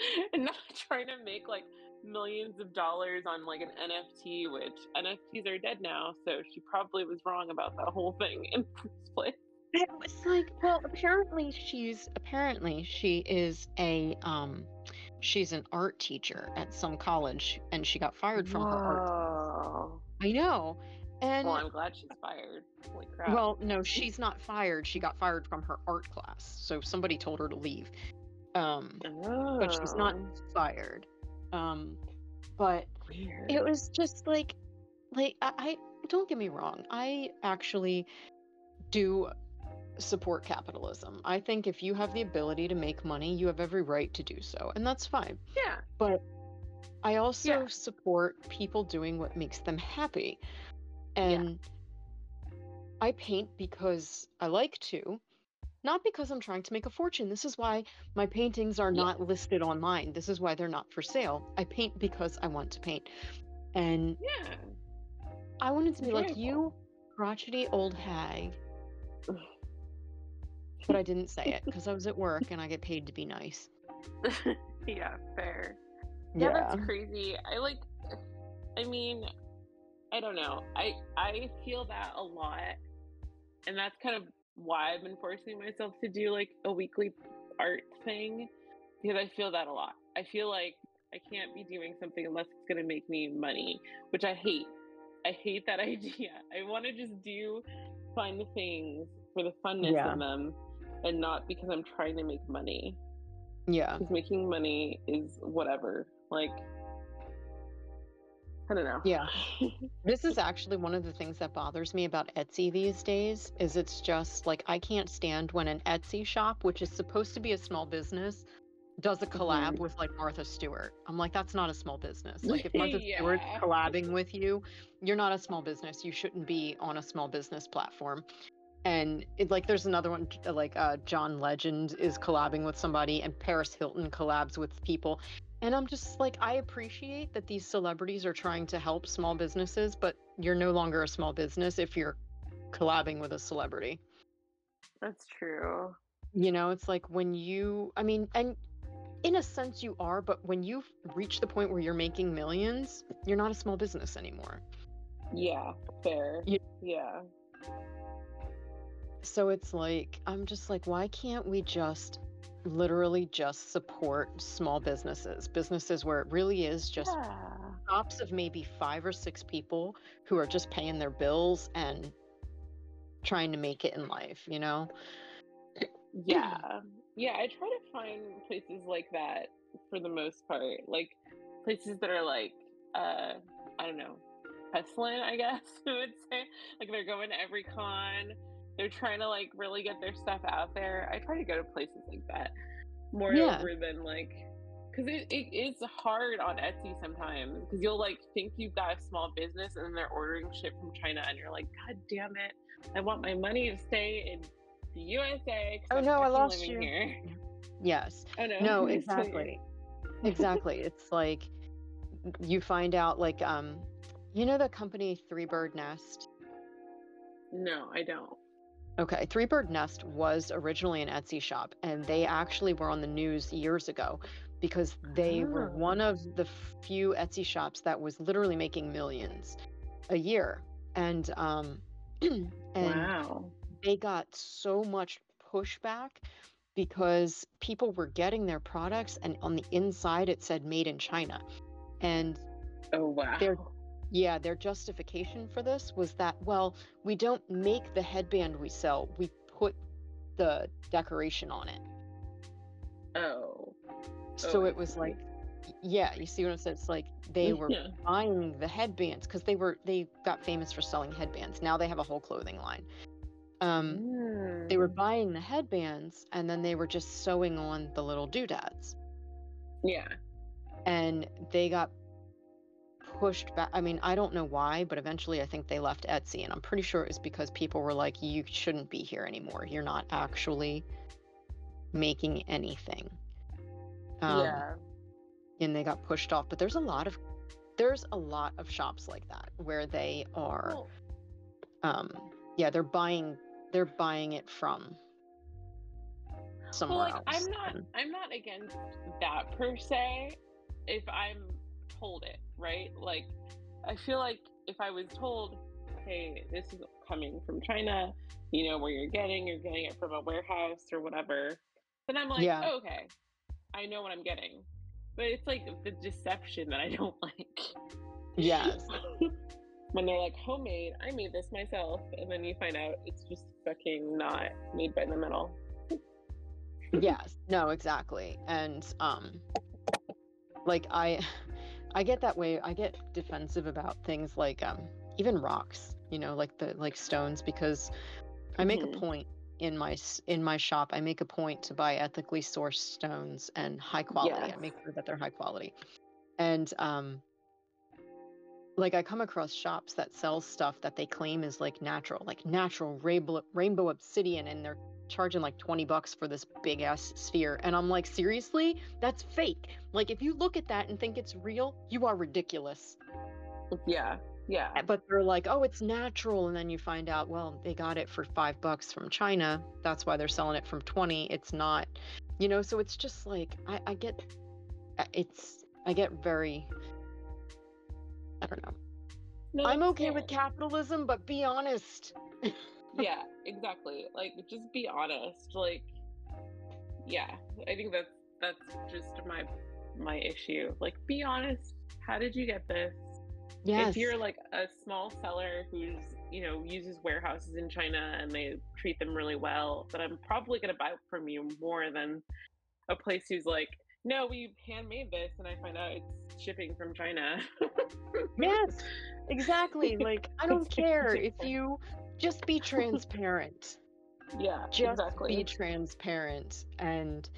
[laughs] and not trying to make like millions of dollars on like an NFT, which NFTs are dead now. So she probably was wrong about that whole thing in the [laughs] first place. It was like, well, apparently she's apparently she is a um she's an art teacher at some college and she got fired from her art. I know. And Well, I'm glad she's fired. Holy crap. well, no, she's not fired. She got fired from her art class. So somebody told her to leave. Um but she's not Oh, fired. Um but weird. it was just like like I, I don't get me wrong. I actually do support capitalism. I think if you have the ability to make money, you have every right to do so, and that's fine. yeah. But I also Yeah. support people doing what makes them happy. And I paint because I like to, not because I'm trying to make a fortune. This is why my paintings are Yeah. not listed online. This is why they're not for sale. I paint because I want to paint. And Yeah. I wanted to be like, you crotchety old hag. [sighs] But I didn't say it because I was at work and I get paid to be nice. [laughs] yeah, fair. Yeah, that's crazy. I like I mean, I don't know. I I feel that a lot. And that's kind of why I've been forcing myself to do like a weekly art thing because I feel that a lot. I feel like I can't be doing something unless it's going to make me money, which I hate. I hate that [laughs] idea. I want to just do find the things for the funness Yeah. in them and not because I'm trying to make money. Yeah. Because making money is whatever. Like, I don't know. Yeah. [laughs] This is actually one of the things that bothers me about Etsy these days is it's just like I can't stand when an Etsy shop, which is supposed to be a small business, does a collab Mhm. with like Martha Stewart. I'm like, that's not a small business. Like if Martha [laughs] Yeah. Stewart's collabing with you, you're not a small business. You shouldn't be on a small business platform. And it, like there's another one like uh, John Legend is collabing with somebody and Paris Hilton collabs with people. And I'm just like, I appreciate that these celebrities are trying to help small businesses, but you're no longer a small business if you're collabing with a celebrity. That's true. You know, it's like when you, I mean, and in a sense you are, but when you reach the point where you're making millions, you're not a small business anymore. Yeah, fair. You- Yeah. So it's like, I'm just like, why can't we just literally just support small businesses? Businesses where it really is just yeah. shops of maybe five or six people who are just paying their bills and trying to make it in life, you know? Yeah. Yeah, I try to find places like that for the most part. Like places that are like uh I don't know, hustling, I guess [laughs] I would say. Like they're going to every con. They're trying to like really get their stuff out there. I try to go to places like that more Yeah. over than like because it, it is hard on Etsy sometimes because you'll like think you've got a small business and then they're ordering shit from China and you're like, God damn it, I want my money to stay in the USA. Oh, I'm no, I lost you. Here. Yes. Oh no, No, [laughs] it's so weird. exactly. exactly. It's like you find out like um you know the company Three Bird Nest? No, I don't. Okay, Three Bird Nest was originally an Etsy shop, and they actually were on the news years ago because they were Oh. one of the few Etsy shops that was literally making millions a year. And um [clears throat] and wow. they got so much pushback because people were getting their products and on the inside it said made in China. And Oh wow. Yeah, their justification for this was that, well, we don't make the headband we sell, we put the decoration on it. Oh. So Oh, it was like, yeah, you see what I'm saying? It's like they were Yeah. buying the headbands because they were they got famous for selling headbands. Now they have a whole clothing line. Um, they were Mm. buying the headbands and then they were just sewing on the little doodads. Yeah. and they got pushed back. I mean, I don't know why, but eventually I think they left Etsy, and I'm pretty sure it was because people were like, "You shouldn't be here anymore. You're not actually making anything." Um, yeah. and they got pushed off. But there's a lot of there's a lot of shops like that where they are, Well, um, yeah, they're buying they're buying it from somewhere well, like else. I'm not I'm not against that per se if I'm told it, right? Like I feel like if I was told, hey, this is coming from China, you know where you're getting, you're getting it from a warehouse or whatever, then I'm like, Yeah. oh, okay. I know what I'm getting. But it's like the deception that I don't [laughs] like. Yes. [laughs] when they're like homemade, I made this myself, and then you find out it's just fucking not made by the middle. yes no exactly and um like i i get that way i get defensive about things like um even rocks you know like the like stones because i make Mhm. a point in my in my shop i make a point to buy ethically sourced stones and high quality i make sure that they're high quality and um like i come across shops that sell stuff that they claim is like natural like natural rainbow rainbow obsidian and they're charging like 20 bucks for this big ass sphere and i'm like seriously? That's fake. Like if you look at that and think it's real you are ridiculous. Yeah, yeah, but they're like oh it's natural and then you find out well they got it for five bucks from china. That's why they're selling it from 20 it's not you know so it's just like i, I get uh, it's i get very i don't know No, i'm okay with capitalism but be honest [laughs] yeah, exactly. Like, just be honest. Like, yeah, I think that's that's just my my issue. Like, be honest. How did you get this? Yes. If you're like a small seller who's, you know, uses warehouses in China and they treat them really well, then I'm probably going to buy from you more than a place who's like, no, we handmade this, and I find out it's shipping from China. yes, exactly. [laughs] Like, I don't care if you just be transparent. Yeah, just exactly. be transparent and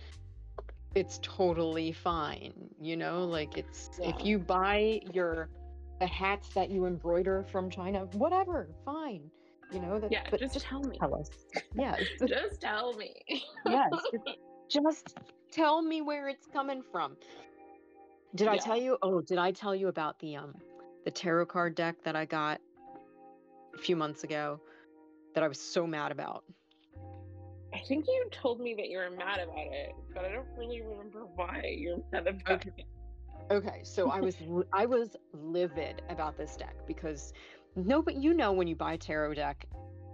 it's totally fine you know like it's Yeah. if you buy your the hats that you embroider from china whatever fine you know that yeah, but just, tell me. tell us [laughs] yes Just tell me. yes [laughs] just tell me where it's coming from did i tell you oh did i tell you about the um the tarot card deck that i got a few months ago that i was so mad about I think you told me that you were mad about it, but I don't really remember why you're mad about Okay. it. Okay, so I was I was livid about this deck because no, but you know when you buy a tarot deck,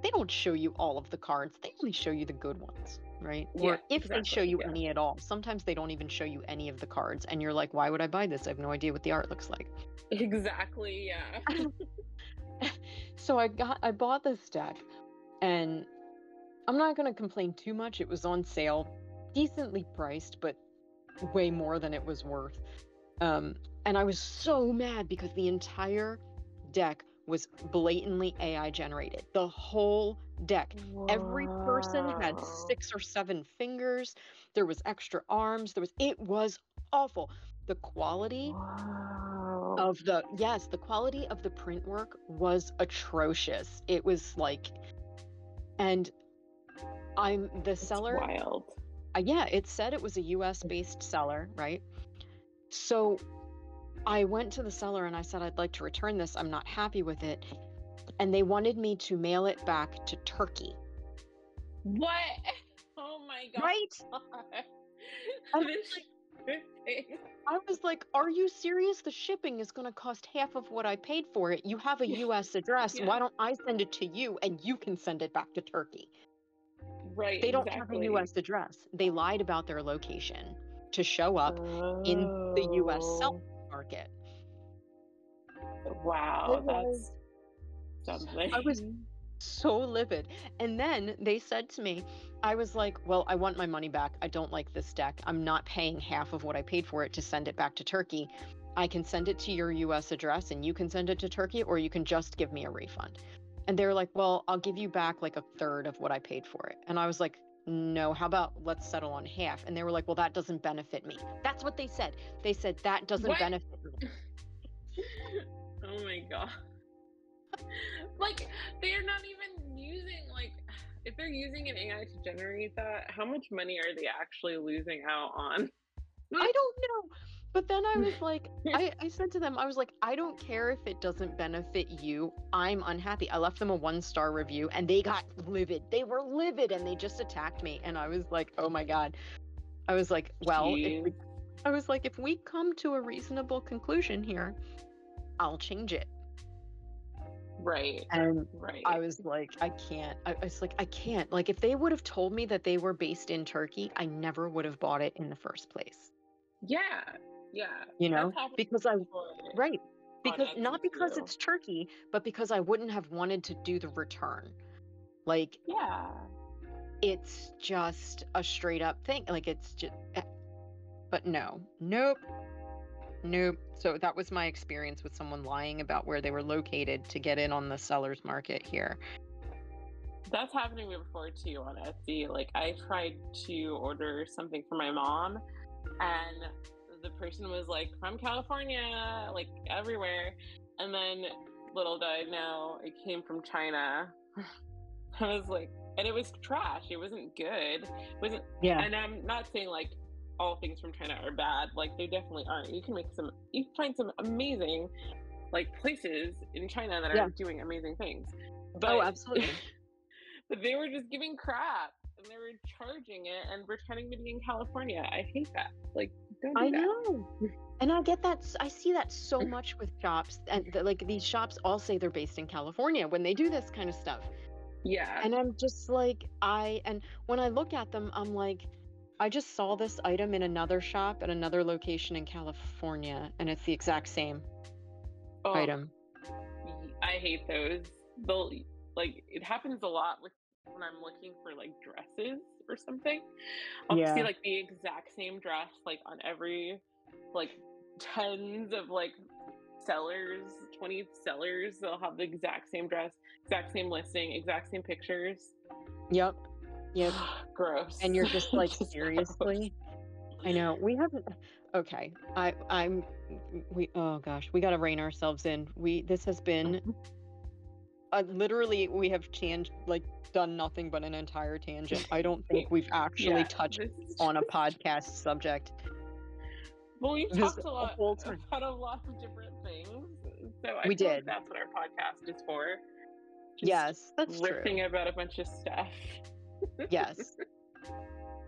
they don't show you all of the cards. They only show you the good ones, right? Or Yeah, if they show you yeah. any at all. Sometimes they don't even show you any of the cards, and you're like, why would I buy this? I have no idea what the art looks like. Exactly, yeah. [laughs] [laughs] So I got I bought this deck, and I'm not gonna complain too much. It was on sale, decently priced, but way more than it was worth. Um, and I was so mad because the entire deck was blatantly AI generated. The whole deck. Every person had six or seven fingers. There was extra arms. There was it was awful. The quality Wow. of the yes, the quality of the print work was atrocious. It was like and I'm the seller wild. uh, yeah, it said it was a US based seller, right? So I went to the seller and I said, I'd like to return this. I'm not happy with it. And they wanted me to mail it back to Turkey. What? [laughs] Oh my god. Right? [laughs] I was This. I was like, Are you serious? The shipping is going to cost half of what I paid for it. You have a US address. Yeah. Why don't I send it to you and you can send it back to Turkey? Right. They don't exactly. have a US address. They lied about their location to show up in the US Oh, market. Wow, that's something. I was [laughs] so livid. And then they said to me, I was like, well, I want my money back. I don't like this deck. I'm not paying half of what I paid for it to send it back to Turkey. I can send it to your US address and you can send it to Turkey, or you can just give me a refund. And they were like, well, I'll give you back like a third of what I paid for it. And I was like, no, how about let's settle on half? And they were like, well, that doesn't benefit me. That's what they said. They said, that doesn't What? benefit me. [laughs] oh my god. [laughs] Like they're not even using like if they're using an AI to generate that, how much money are they actually losing out on? I don't know. But then I was [laughs] like, I, I said to them, I was like, I don't care if it doesn't benefit you. I'm unhappy. I left them a one star review and they got livid. They were livid and they just attacked me. And I was like, oh my God. I was like, well, we, I was like, if we come to a reasonable conclusion here, I'll change it. Right. And Right. I was like, I can't. I, I was like, I can't. Like, if they would have told me that they were based in Turkey, I never would have bought it in the first place. Yeah. Yeah. You know, because I. Right. Because not because too. it's Turkey, but because I wouldn't have wanted to do the return. Like Yeah. it's just a straight up thing. Like it's just eh, but no. Nope. Nope. So that was my experience with someone lying about where they were located to get in on the seller's market here. That's happened to me before too on Etsy. Like I tried to order something for my mom and the person was like from California, like everywhere. And then little did I know it came from China. [laughs] I was like and it was trash. It wasn't good. It wasn't Yeah. and I'm not saying like all things from China are bad. Like they definitely aren't. You can make some you can find some amazing like places in China that are Yeah. doing amazing things. Oh, but oh, absolutely. [laughs] but they were just giving crap and they were charging it and pretending to be in California. I hate that. Like, don't do I that. know. And I get that. I see that so much with shops. And th- like these shops all say they're based in California when they do this kind of stuff. Yeah. and i'm just like i and when i look at them i'm like I just saw this item in another shop at another location in California, and it's the exact same Oh, item. I hate those. They'll like it happens a lot with when I'm looking for like dresses or something. I'll Yeah. see like the exact same dress like on every like tens of like sellers, 20 sellers, they'll have the exact same dress, exact same listing, exact same pictures. Yep. Yep. [sighs] gross. And you're just like, [laughs] Just gross. seriously? I know. We haven't okay. I I'm we oh gosh, we gotta rein ourselves in. We this has been mm-hmm. Uh, literally we have changed like done nothing but an entire tangent. I don't [laughs] think we've actually Yeah, touched on a [laughs] podcast subject. Well, we've this talked a lot time. about a lot of different things. So I We did. that's what our podcast is for. Just yes, that's true. about a bunch of stuff. Yes. [laughs]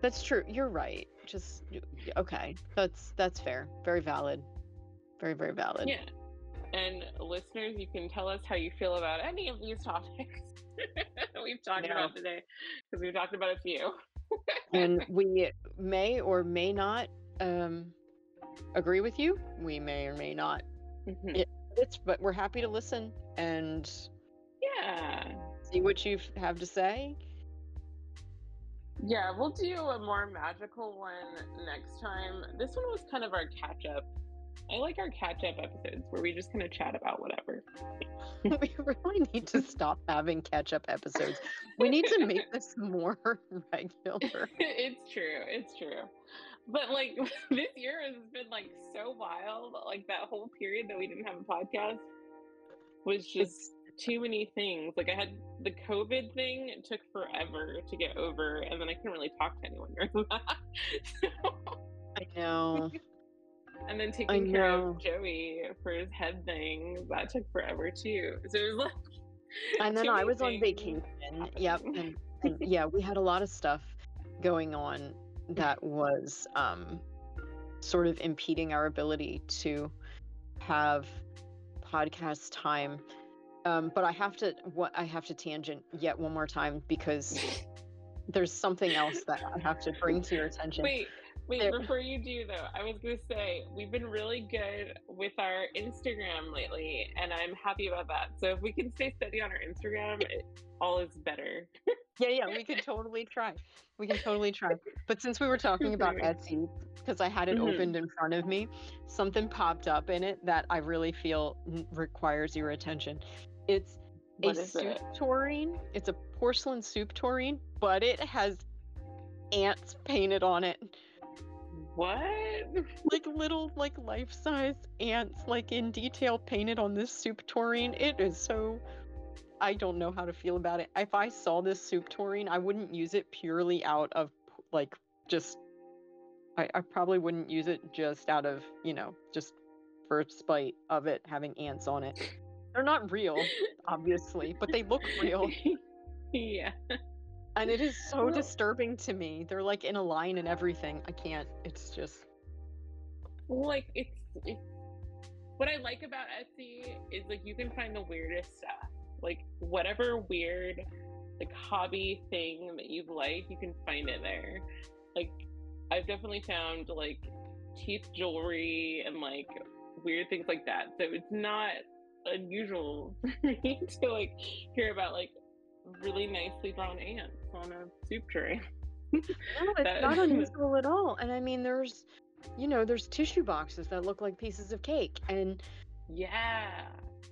That's true. You're right. Just okay. That's that's fair. Very valid. Very very valid. Yeah. And listeners, you can tell us how you feel about any of these topics [laughs] we've talked Yeah. about today, because we've talked about a few. and [laughs] we may or may not um agree with you. We may or may not. Mhm. Yeah. It's but we're happy to listen and Yeah. see what you have to say. Yeah, we'll do a more magical one next time. This one was kind of our catch up. I like our catch up episodes where we just kind of chat about whatever. [laughs] we really need to stop having catch up episodes. We need to make [laughs] this more [laughs] regular. it's true. It's true. But like this year has been like so wild. Like that whole period that we didn't have a podcast was just too many things. Like I had the COVID thing it took forever to get over, and then I couldn't really talk to anyone during that. So-. And then taking care of Joey for his head thing that took forever too. So it was like. And [laughs] then I was on vacation. Yep. And, and [laughs] yeah, we had a lot of stuff going on that was um, sort of impeding our ability to have podcast time. Um, but I have to what I have to tangent yet one more time because [laughs] there's something else that I have to bring to your attention. Wait, wait, before you do though, I was gonna say we've been really good with our Instagram lately, and I'm happy about that. So if we can stay steady on our Instagram, it, all is better. Yeah, yeah, we could [laughs] totally try. We can totally try. But since we were talking about Mhm. Etsy, because I had it Mhm. opened in front of me, something popped up in it that I really feel requires your attention. It's What a soup it? tureen. It's a porcelain soup tureen, but it has ants painted on it. What? [laughs] Like little like life-size ants like in detail painted on this soup tureen. It is so I don't know how to feel about it. If I saw this soup tureen, I wouldn't use it purely out of like just I, I probably wouldn't use it just out of, you know, just for spite of it having ants on it. [laughs] They're not real, obviously, but they look real. [laughs] yeah. And it is [laughs] so Well- disturbing to me. They're like in a line and everything. I can't. It's just Like it's, it's what I like about Etsy is like you can find the weirdest stuff. Like whatever weird like hobby thing that you like, you can find it there. Like I've definitely found like teeth jewelry and like weird things like that. So it's not unusual [laughs] for me to like hear about like really nicely drawn ants on a soup tray. No, [laughs] it's That- not [laughs] unusual at all. And I mean, there's, you know, there's tissue boxes that look like pieces of cake, and Yeah.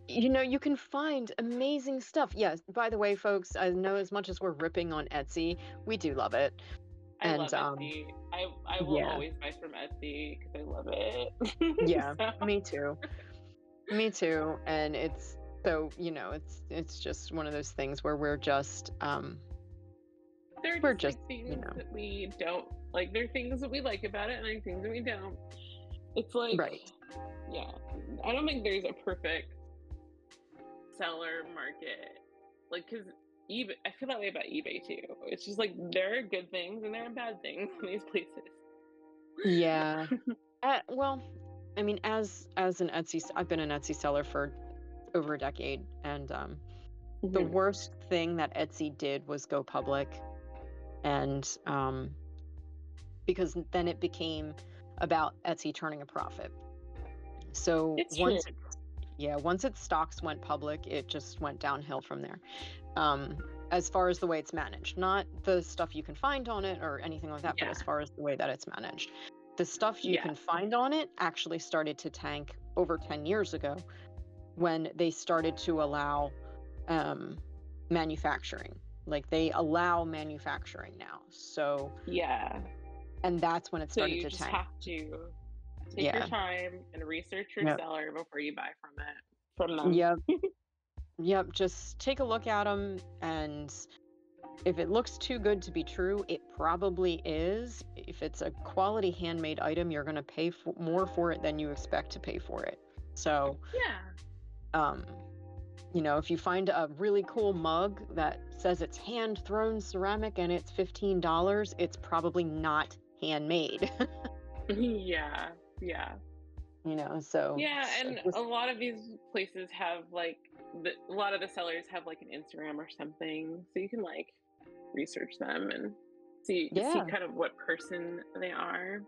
you know, you can find amazing stuff. Yes. By the way, folks, I know as much as we're ripping on Etsy, we do love it. I And, love um, Etsy. I I will yeah. always buy from Etsy because I love it. [laughs] Yeah, So- Me too. Me too. And it's so you know, it's it's just one of those things where we're just um there are we're just, just, like, you know. that we don't like. There are things that we like about it, and there are things that we don't. It's like, Right. yeah. I don't think there's a perfect seller market, like because eBay. I feel that way about eBay too. It's just like there are good things and there are bad things in these places. yeah. [laughs] Uh, well, I mean, as as an Etsy, i've been an Etsy seller for over a decade, and um, the Mhm. worst thing that Etsy did was go public, and um, because then it became about Etsy turning a profit. So It's once it, yeah, once its stocks went public, it just went downhill from there. Um, as far as the way it's managed, not the stuff you can find on it or anything like that, but as far as the way that it's managed. The stuff you Yeah. can find on it actually started to tank over 10 years ago when they started to allow um, manufacturing. Like they allow manufacturing now. So, Yeah. and that's when it started So you to just tank. have to take Yeah. your time and research your Yep. seller before you buy from it from them. Yep. [laughs] yep. Just take a look at them, and if it looks too good to be true, it probably is. If it's a quality handmade item, you're going to pay for, more for it than you expect to pay for it. So, Yeah. Um, you know, if you find a really cool mug that says it's hand thrown ceramic and it's $15, it's probably not handmade. [laughs] yeah. Yeah. you know, so Yeah, and just- a lot of these places have like the, a lot of the sellers have like an Instagram or something, so you can like research them and see see kind of what person they are.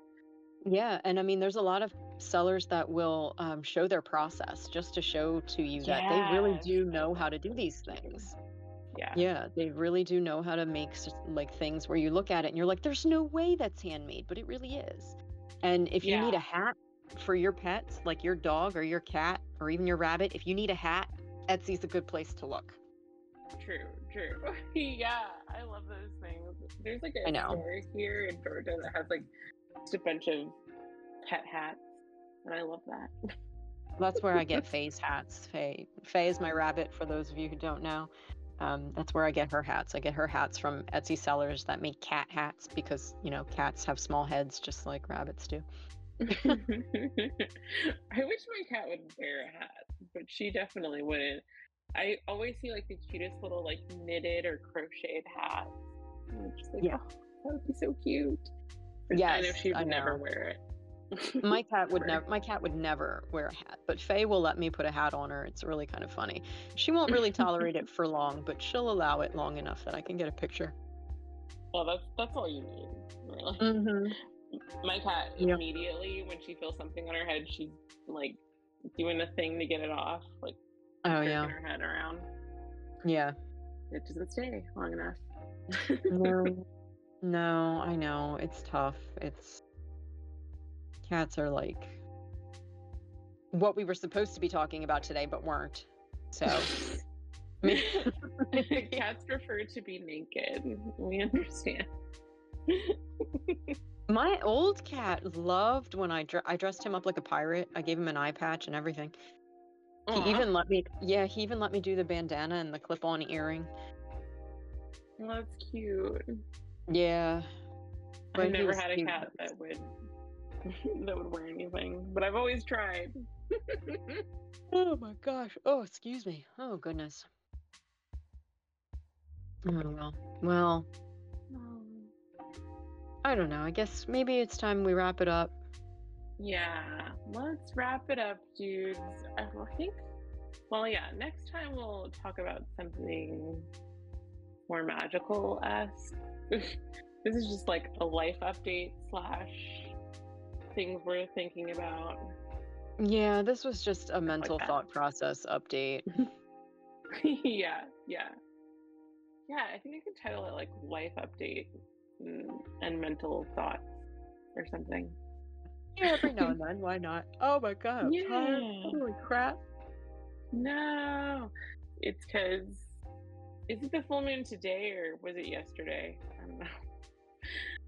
Yeah, and I mean, there's a lot of sellers that will um, show their process just to show to you that they really do know how to do these things. Yeah. Yeah, they really do know how to make like things where you look at it and you're like, there's no way that's handmade, but it really is. And if you need a hat for your pets, like your dog or your cat or even your rabbit, if you need a hat, Etsy's a good place to look. True, true. [laughs] yeah, I love those things. There's like a store here in Georgia that has like just a bunch of pet hats, and I love that. That's where I get [laughs] Faye's hats. Faye, Faye is my rabbit. For those of you who don't know, um, that's where I get her hats. I get her hats from Etsy sellers that make cat hats because you know cats have small heads just like rabbits do. [laughs] I wish my cat would wear a hat, but she definitely wouldn't. I always see like the cutest little like knitted or crocheted hats. And I'm just like, Yeah. oh, that would be so cute. But I know Yes, she would I never wear it. [laughs] My cat would never. My cat would never wear a hat, but Faye will let me put a hat on her. It's really kind of funny. She won't really tolerate it for [laughs] long, but she'll allow it long enough that I can get a picture. Well, that's that's all you need, really. Mm-hmm. My cat Yep. immediately when she feels something on her head, she's like doing the thing to get it off, like Oh yeah, her head around. yeah. It doesn't stay long enough. [laughs] No, no, I know it's tough. It's cats are like what we were supposed to be talking about today, but weren't. So, [laughs] [laughs] Cats prefer to be naked. We understand. [laughs] my old cat loved when I dr- I dressed him up like a pirate. I gave him an eye patch and everything. He even let me, yeah, he even let me do the bandana and the clip-on earring. well, that's cute. Yeah, but I've never had a he cat that would [laughs] that would wear anything, but I've always tried. [laughs] Oh my gosh. Oh, excuse me. Oh goodness. Oh well. Well, um. I don't know. I guess maybe it's time we wrap it up. Yeah, let's wrap it up, dudes. I think. Well, yeah, next time we'll talk about something more magical esque. [laughs] this is just like a life update slash things we're thinking about. Yeah, this was just a mental that. thought process update. [laughs] yeah, yeah, yeah. I think I can title it like life update and, and mental thoughts or something. Yeah, every now and [laughs] then. Why not? Oh my god. Yeah. Holy crap. No, it's because is it the full moon today or was it yesterday? I don't know.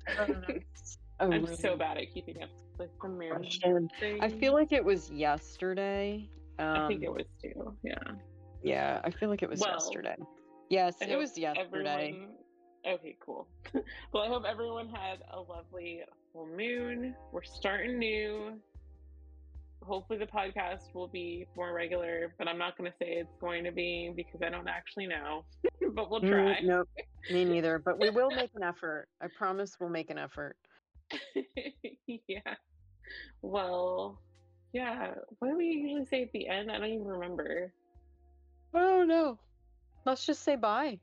I don't know. [laughs] I'm really so bad at keeping up with the moon thing. I feel like it was yesterday. Um, I think it was too. Yeah. Yeah, I feel like it was Well, yesterday. Yes, it was yesterday. Everyone... Okay, cool. [laughs] well, I hope everyone had a lovely full moon. We're starting new. Hopefully, the podcast will be more regular, but I'm not going to say it's going to be because I don't actually know. [laughs] but we'll Mm, try. nope, me [laughs] neither. But we will make an effort. I promise we'll make an effort. [laughs] yeah. Well, yeah. What do we usually say at the end? I don't even remember. Oh no. Let's just say bye.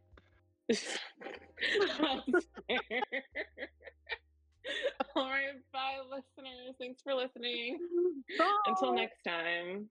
[laughs] All right, bye, listeners. Thanks for listening. [laughs] Bye. Until next time.